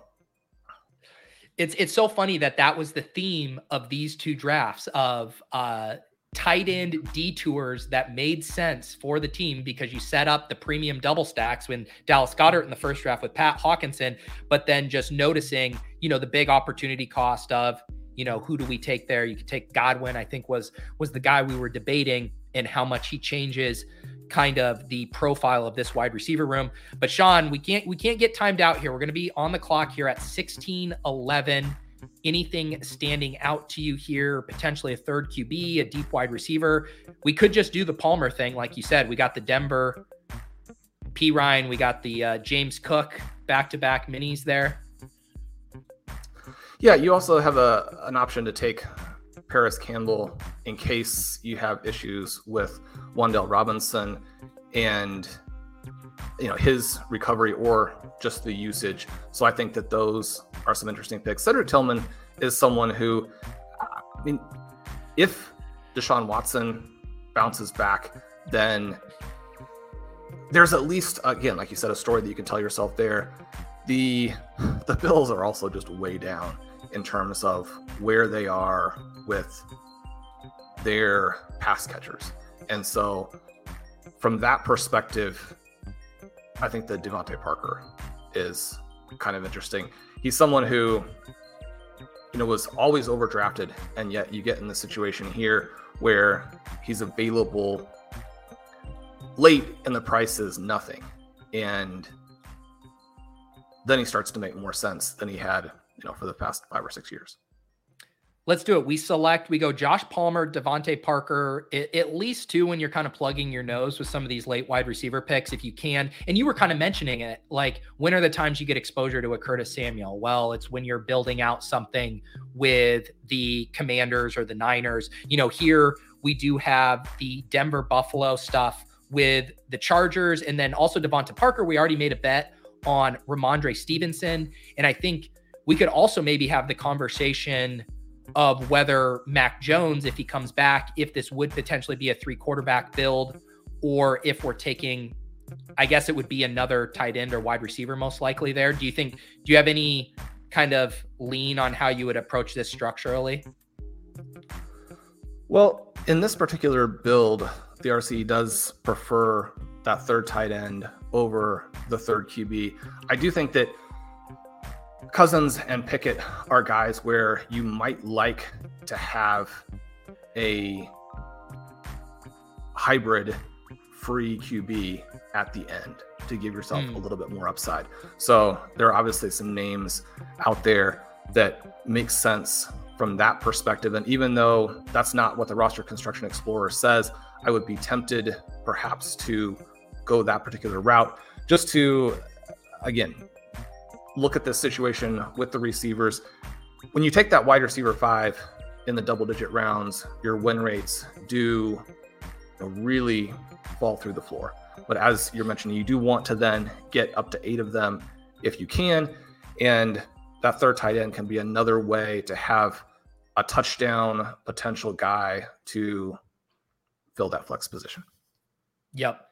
it's it's so funny that that was the theme of these two drafts of uh tight end detours that made sense for the team because you set up the premium double stacks when Dallas Goedert in the first draft with Pat Hockenson, but then just noticing, you know, the big opportunity cost of, you know, who do we take there? You could take Godwin, I think was was the guy we were debating and how much he changes kind of the profile of this wide receiver room. But Shawn, we can't we can't get timed out here. We're going to be on the clock here at 16:11. Anything standing out to you here? Potentially a third QB, a deep wide receiver. We could just do the Palmer thing, like you said. We got the Denver Perine. We got the uh, James Cook back to back minis there. Yeah, you also have a an option to take Parris Campbell in case you have issues with Wan'Dale Robinson and you know his recovery or just the usage. So I think that those are some interesting picks. Cedric Tillman is someone who, I mean, if Deshaun Watson bounces back, then there's at least again, like you said, a story that you can tell yourself there. The the Bills are also just way down in terms of where they are with their pass catchers. And so, from that perspective, I think that DeVante Parker is kind of interesting. He's someone who, you know, was always overdrafted, and yet you get in the situation here where he's available late and the price is nothing. And then he starts to make more sense than he had, you know, for the past five or six years. Let's do it. We select, we go Josh Palmer, DeVante Parker, at least two when you're kind of plugging your nose with some of these late wide receiver picks, if you can. And you were kind of mentioning it like, when are the times you get exposure to a Curtis Samuel? Well, it's when you're building out something with the Commanders or the Niners. You know, here we do have the Denver Buffalo stuff with the Chargers and then also DeVante Parker. We already made a bet on Rhamondre Stevenson. And I think we could also maybe have the conversation of whether Mac Jones, if he comes back, if this would potentially be a three quarterback build, or if we're taking, I guess it would be another tight end or wide receiver most likely there. Do you think, do you have any kind of lean on how you would approach this structurally? Well, in this particular build, the RC does prefer that third tight end over the third QB. I do think that Cousins and Pickett are guys where you might like to have a hybrid free QB at the end to give yourself mm. a little bit more upside. So there are obviously some names out there that make sense from that perspective. And even though that's not what the roster construction explorer says, I would be tempted perhaps to go that particular route just to, again, look at this situation with the receivers. When you take that wide receiver five in the double digit rounds, your win rates do really fall through the floor. But as you're mentioning, you do want to then get up to eight of them if you can. And that third tight end can be another way to have a touchdown potential guy to fill that flex position. Yep.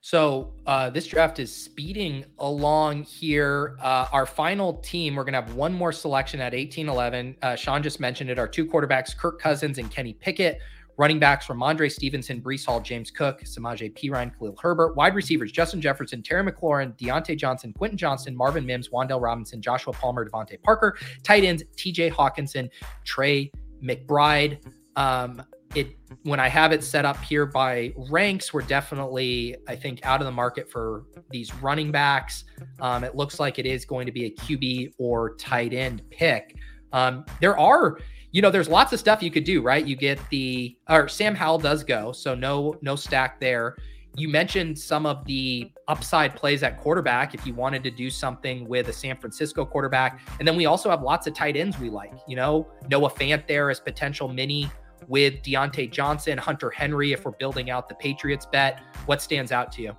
So uh, this draft is speeding along here. Uh, our final team, we're going to have one more selection at 1811. Uh, Shawn just mentioned it. Our two quarterbacks, Kirk Cousins and Kenny Pickett. Running backs, Rhamondre Stevenson, Breece Hall, James Cook, Samaje Perine, Khalil Herbert. Wide receivers, Justin Jefferson, Terry McLaurin, Diontae Johnson, Quentin Johnston, Marvin Mims, Wan'Dale Robinson, Joshua Palmer, DeVante Parker. Tight ends, TJ Hockenson, Trey McBride. Um, it when I have it set up here by ranks, we're definitely, I think, out of the market for these running backs. Um, it looks like it is going to be a QB or tight end pick. Um, there are, you know, there's lots of stuff you could do, right? You get the, or Sam Howell does go, so no, no stack there. You mentioned some of the upside plays at quarterback if you wanted to do something with a San Francisco quarterback. And then we also have lots of tight ends we like, you know, Noah Fant there as potential mini with Diontae Johnson, Hunter Henry, if we're building out the Patriots bet? What stands out to you?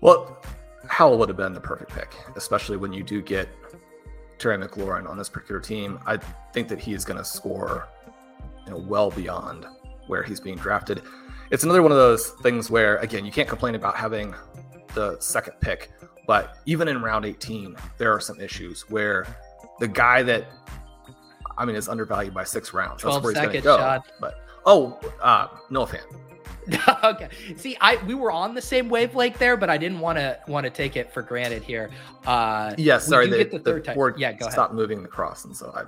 Well, Howell would have been the perfect pick, especially when you do get Terry McLaurin on this particular team. I think that he is going to score, you know, well beyond where he's being drafted. It's another one of those things where, again, you can't complain about having the second pick, but even in round 18, there are some issues where the guy that I mean, it's undervalued by six rounds. That's where he's going to go. Shot. But oh, uh, Noah Fant. [laughs] okay. See, I we were on the same wavelength there, but I didn't want to want to take it for granted here. Uh, yeah, sorry. The, the, third the board yeah, go stopped moving the cross, and so I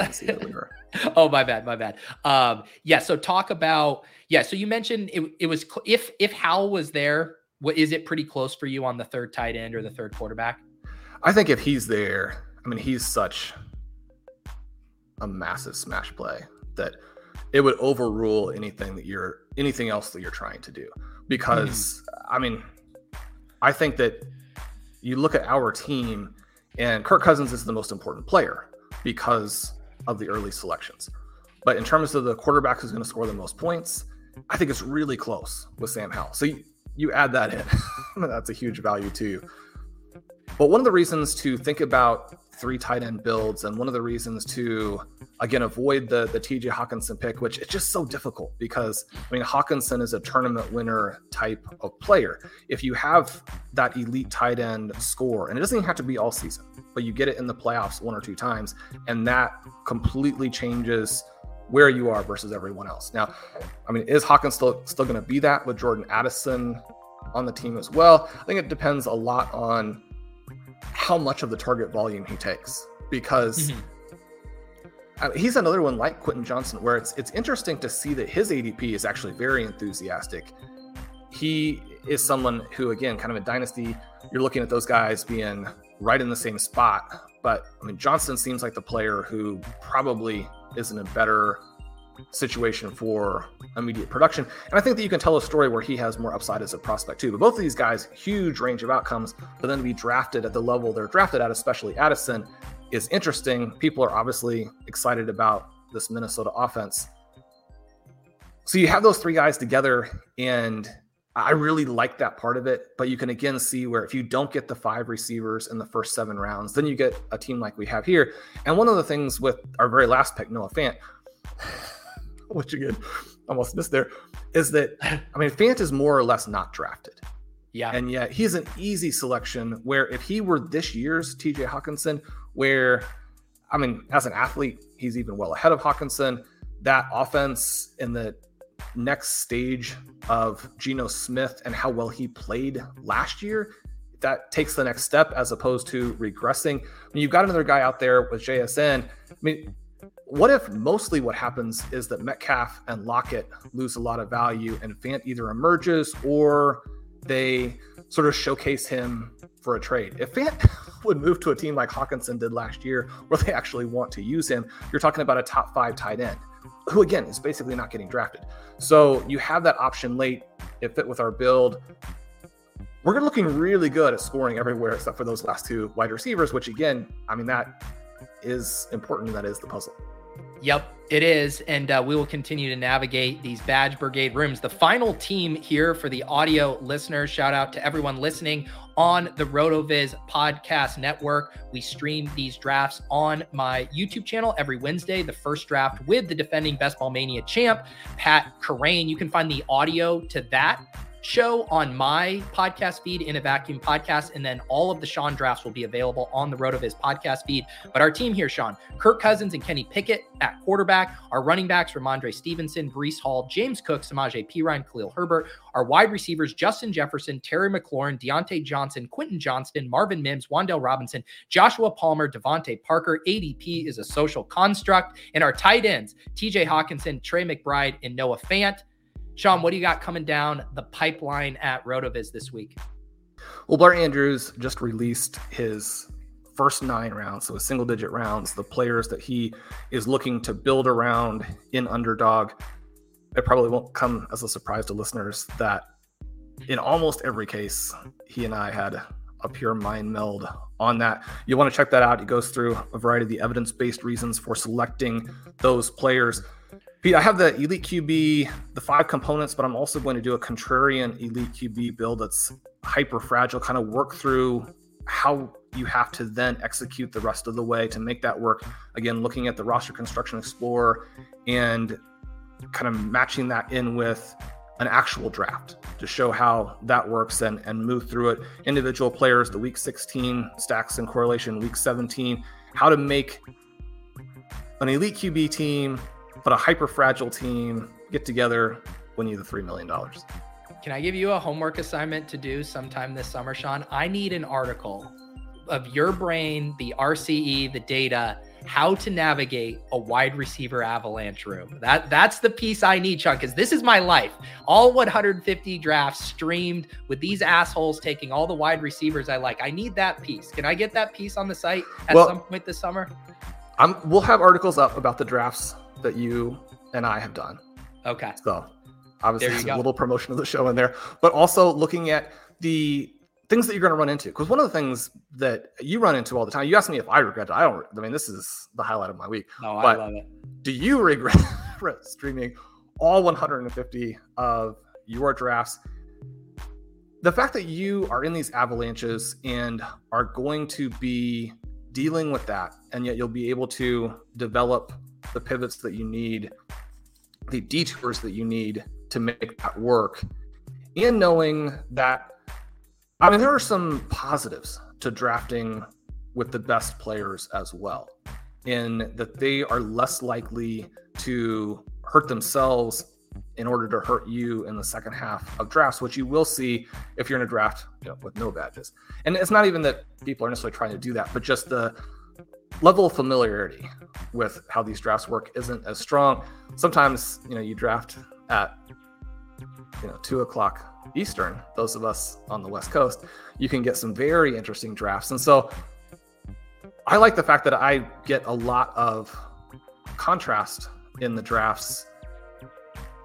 didn't see it [laughs] oh, my bad, my bad. Um, yeah. So talk about yeah. So you mentioned it. It was if if Howell was there, what is it pretty close for you on the third tight end or the third quarterback? I think if he's there, I mean, he's such a massive smash play that it would overrule anything that you're anything else that you're trying to do. Because mm. i mean i think that you look at our team and kirk cousins is the most important player because of the early selections. But in terms of the quarterback who's going to score the most points i think it's really close with sam howell. So you, you add that in [laughs] that's a huge value to you but one of the reasons to think about three tight end builds, and one of the reasons to again avoid the the TJ Hockenson pick, which is just so difficult because I mean Hockenson is a tournament winner type of player. If you have that elite tight end score, and it doesn't even have to be all season, but you get it in the playoffs one or two times, and that completely changes where you are versus everyone else. Now, I mean, is Hawkins still still going to be that with Jordan Addison on the team as well. I think it depends a lot on how much of the target volume he takes because mm-hmm. I mean, he's another one like Quentin Johnston where it's it's interesting to see that his ADP is actually very enthusiastic. He is someone who, again, kind of a dynasty. You're looking at those guys being right in the same spot, but I mean, Johnson seems like the player who probably is in a better situation for immediate production. And I think that you can tell a story where he has more upside as a prospect too. But both of these guys, huge range of outcomes, but then to be drafted at the level they're drafted at, especially Addison, is interesting. People are obviously excited about this Minnesota offense. So you have those three guys together, and I really like that part of it. But you can again see where if you don't get the five receivers in the first seven rounds, then you get a team like we have here. And one of the things with our very last pick, Noah Fant, [laughs] which again, I almost missed there, is that I mean, Fant is more or less not drafted. Yeah. And yet he's an easy selection where if he were this year's TJ Hockenson, where I mean, as an athlete, he's even well ahead of Hockenson. That offense in the next stage of Geno Smith and how well he played last year, that takes the next step as opposed to regressing. I mean, you've got another guy out there with JSN. I mean, what if mostly what happens is that Metcalf and Lockett lose a lot of value and Fant either emerges or they sort of showcase him for a trade. If Fant [laughs] would move to a team like Hockenson did last year, where they actually want to use him, you're talking about a top five tight end, who again is basically not getting drafted. So you have that option late. It fit with our build. We're looking really good at scoring everywhere except for those last two wide receivers, which again, I mean, that is important. That is the puzzle. Yep, it is. And uh, we will continue to navigate these Badge Brigade rooms. The final team here for the audio listeners, shout out to everyone listening on the RotoViz podcast network. We stream these drafts on my YouTube channel every Wednesday, the first draft with the defending Best Ball Mania champ, Pat Kerrane. You can find the audio to that show on my podcast feed in a vacuum podcast. And then all of the Shawn drafts will be available on the RotoViz podcast feed. But our team here, Shawn, Kirk Cousins and Kenny Pickett at quarterback. Our running backs, Rhamondre Stevenson, Breece Hall, James Cook, Samaje Perine, Khalil Herbert. Our wide receivers, Justin Jefferson, Terry McLaurin, Diontae Johnson, Quentin Johnston, Marvin Mims, Wan'Dale Robinson, Joshua Palmer, DeVante Parker. ADP is a social construct. And our tight ends, TJ Hockenson, Trey McBride, and Noah Fant. Shawn, what do you got coming down the pipeline at RotoViz this week? Well, Blair Andrews just released his first nine rounds, so his single digit rounds, the players that he is looking to build around in underdog. It probably won't come as a surprise to listeners that in almost every case, he and I had a pure mind meld on that. You want to check that out. He goes through a variety of the evidence based reasons for selecting those players. Pete, I have the Elite QB, the five components, but I'm also going to do a contrarian Elite QB build that's hyper fragile, kind of work through how you have to then execute the rest of the way to make that work. Again, looking at the roster construction explorer and kind of matching that in with an actual draft to show how that works and, and move through it. Individual players, the week 16 stacks and correlation, week 17, how to make an elite QB team but a hyper fragile team get together, win you the $3 million. Can I give you a homework assignment to do sometime this summer, Shawn? I need an article of your brain, the RCE, the data, how to navigate a wide receiver avalanche room. That that's the piece I need, Shawn, because this is my life. All 150 drafts streamed with these assholes taking all the wide receivers I like. I need that piece. Can I get that piece on the site at well, some point this summer? I'm, we'll have articles up about the drafts that you and I have done. Okay. So obviously a little promotion of the show in there, but also looking at the things that you're going to run into. Because one of the things that you run into all the time, you asked me if I regret it. I don't. I mean, this is the highlight of my week. No, I love it. Do you regret [laughs] streaming all 150 of your drafts? The fact that you are in these avalanches and are going to be dealing with that, and yet you'll be able to develop the pivots that you need, the detours that you need to make that work, and knowing that, I mean, there are some positives to drafting with the best players as well, in that they are less likely to hurt themselves in order to hurt you in the second half of drafts, which you will see if you're in a draft you know, with no badges. And it's not even that people are necessarily trying to do that, but just the level of familiarity with how these drafts work isn't as strong. Sometimes, you know, you draft at you know two o'clock Eastern. Those of us on the West Coast, you can get some very interesting drafts. And so, I like the fact that I get a lot of contrast in the drafts.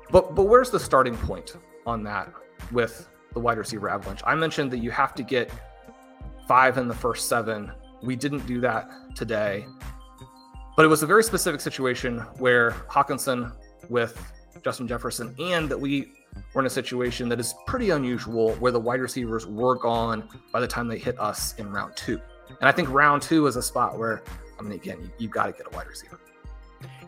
But but where's the starting point on that with the wide receiver avalanche? I mentioned that you have to get five in the first seven. We didn't do that today. But it was a very specific situation where Hockenson with Justin Jefferson, and that we were in a situation that is pretty unusual where the wide receivers were gone by the time they hit us in round two. And I think round two is a spot where, I mean, again, you, you've got to get a wide receiver.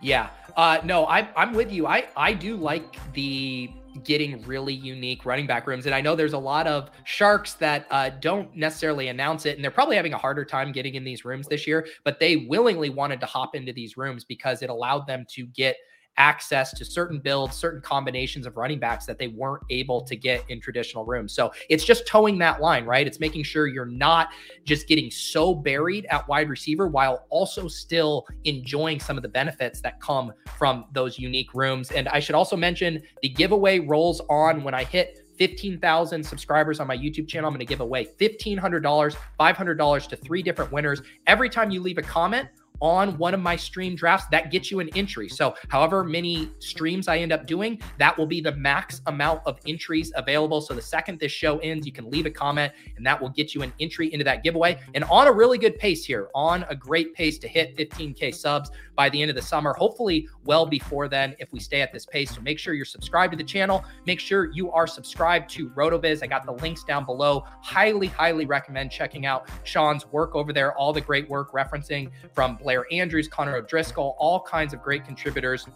Yeah. Uh, no, I, I'm with you. I, I do like the getting really unique running back rooms. And I know there's a lot of sharks that uh, don't necessarily announce it, and they're probably having a harder time getting in these rooms this year, but they willingly wanted to hop into these rooms because it allowed them to get access to certain builds, certain combinations of running backs that they weren't able to get in traditional rooms. So it's just towing that line, right? It's making sure you're not just getting so buried at wide receiver while also still enjoying some of the benefits that come from those unique rooms. And I should also mention the giveaway rolls on when I hit 15,000 subscribers on my YouTube channel. I'm going to give away $1,500, $500 to three different winners. Every time you leave a comment on one of my stream drafts, that gets you an entry. So, however many streams I end up doing, that will be the max amount of entries available. So, the second this show ends, you can leave a comment and that will get you an entry into that giveaway. And on a really good pace here, on a great pace to hit 15K subs by the end of the summer, hopefully, well before then, if we stay at this pace. So, make sure you're subscribed to the channel. Make sure you are subscribed to RotoViz. I got the links down below. Highly, highly recommend checking out Shawn's work over there, all the great work referencing from Blair Andrews, Connor O'Driscoll, all kinds of great contributors.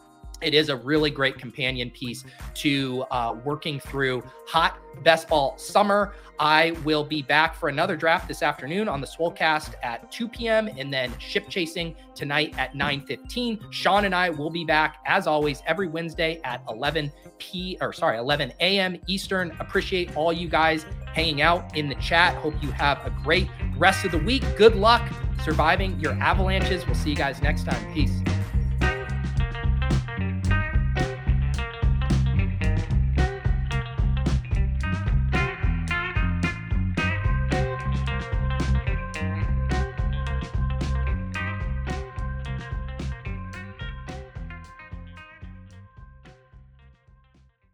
It is a really great companion piece to uh, working through hot best ball summer. I will be back for another draft this afternoon on the Swolecast at 2 p.m. and then ship chasing tonight at 9:15. Shawn and I will be back as always every Wednesday at 11 p or sorry 11 a.m. Eastern. Appreciate all you guys hanging out in the chat. Hope you have a great rest of the week. Good luck surviving your avalanches. We'll see you guys next time. Peace.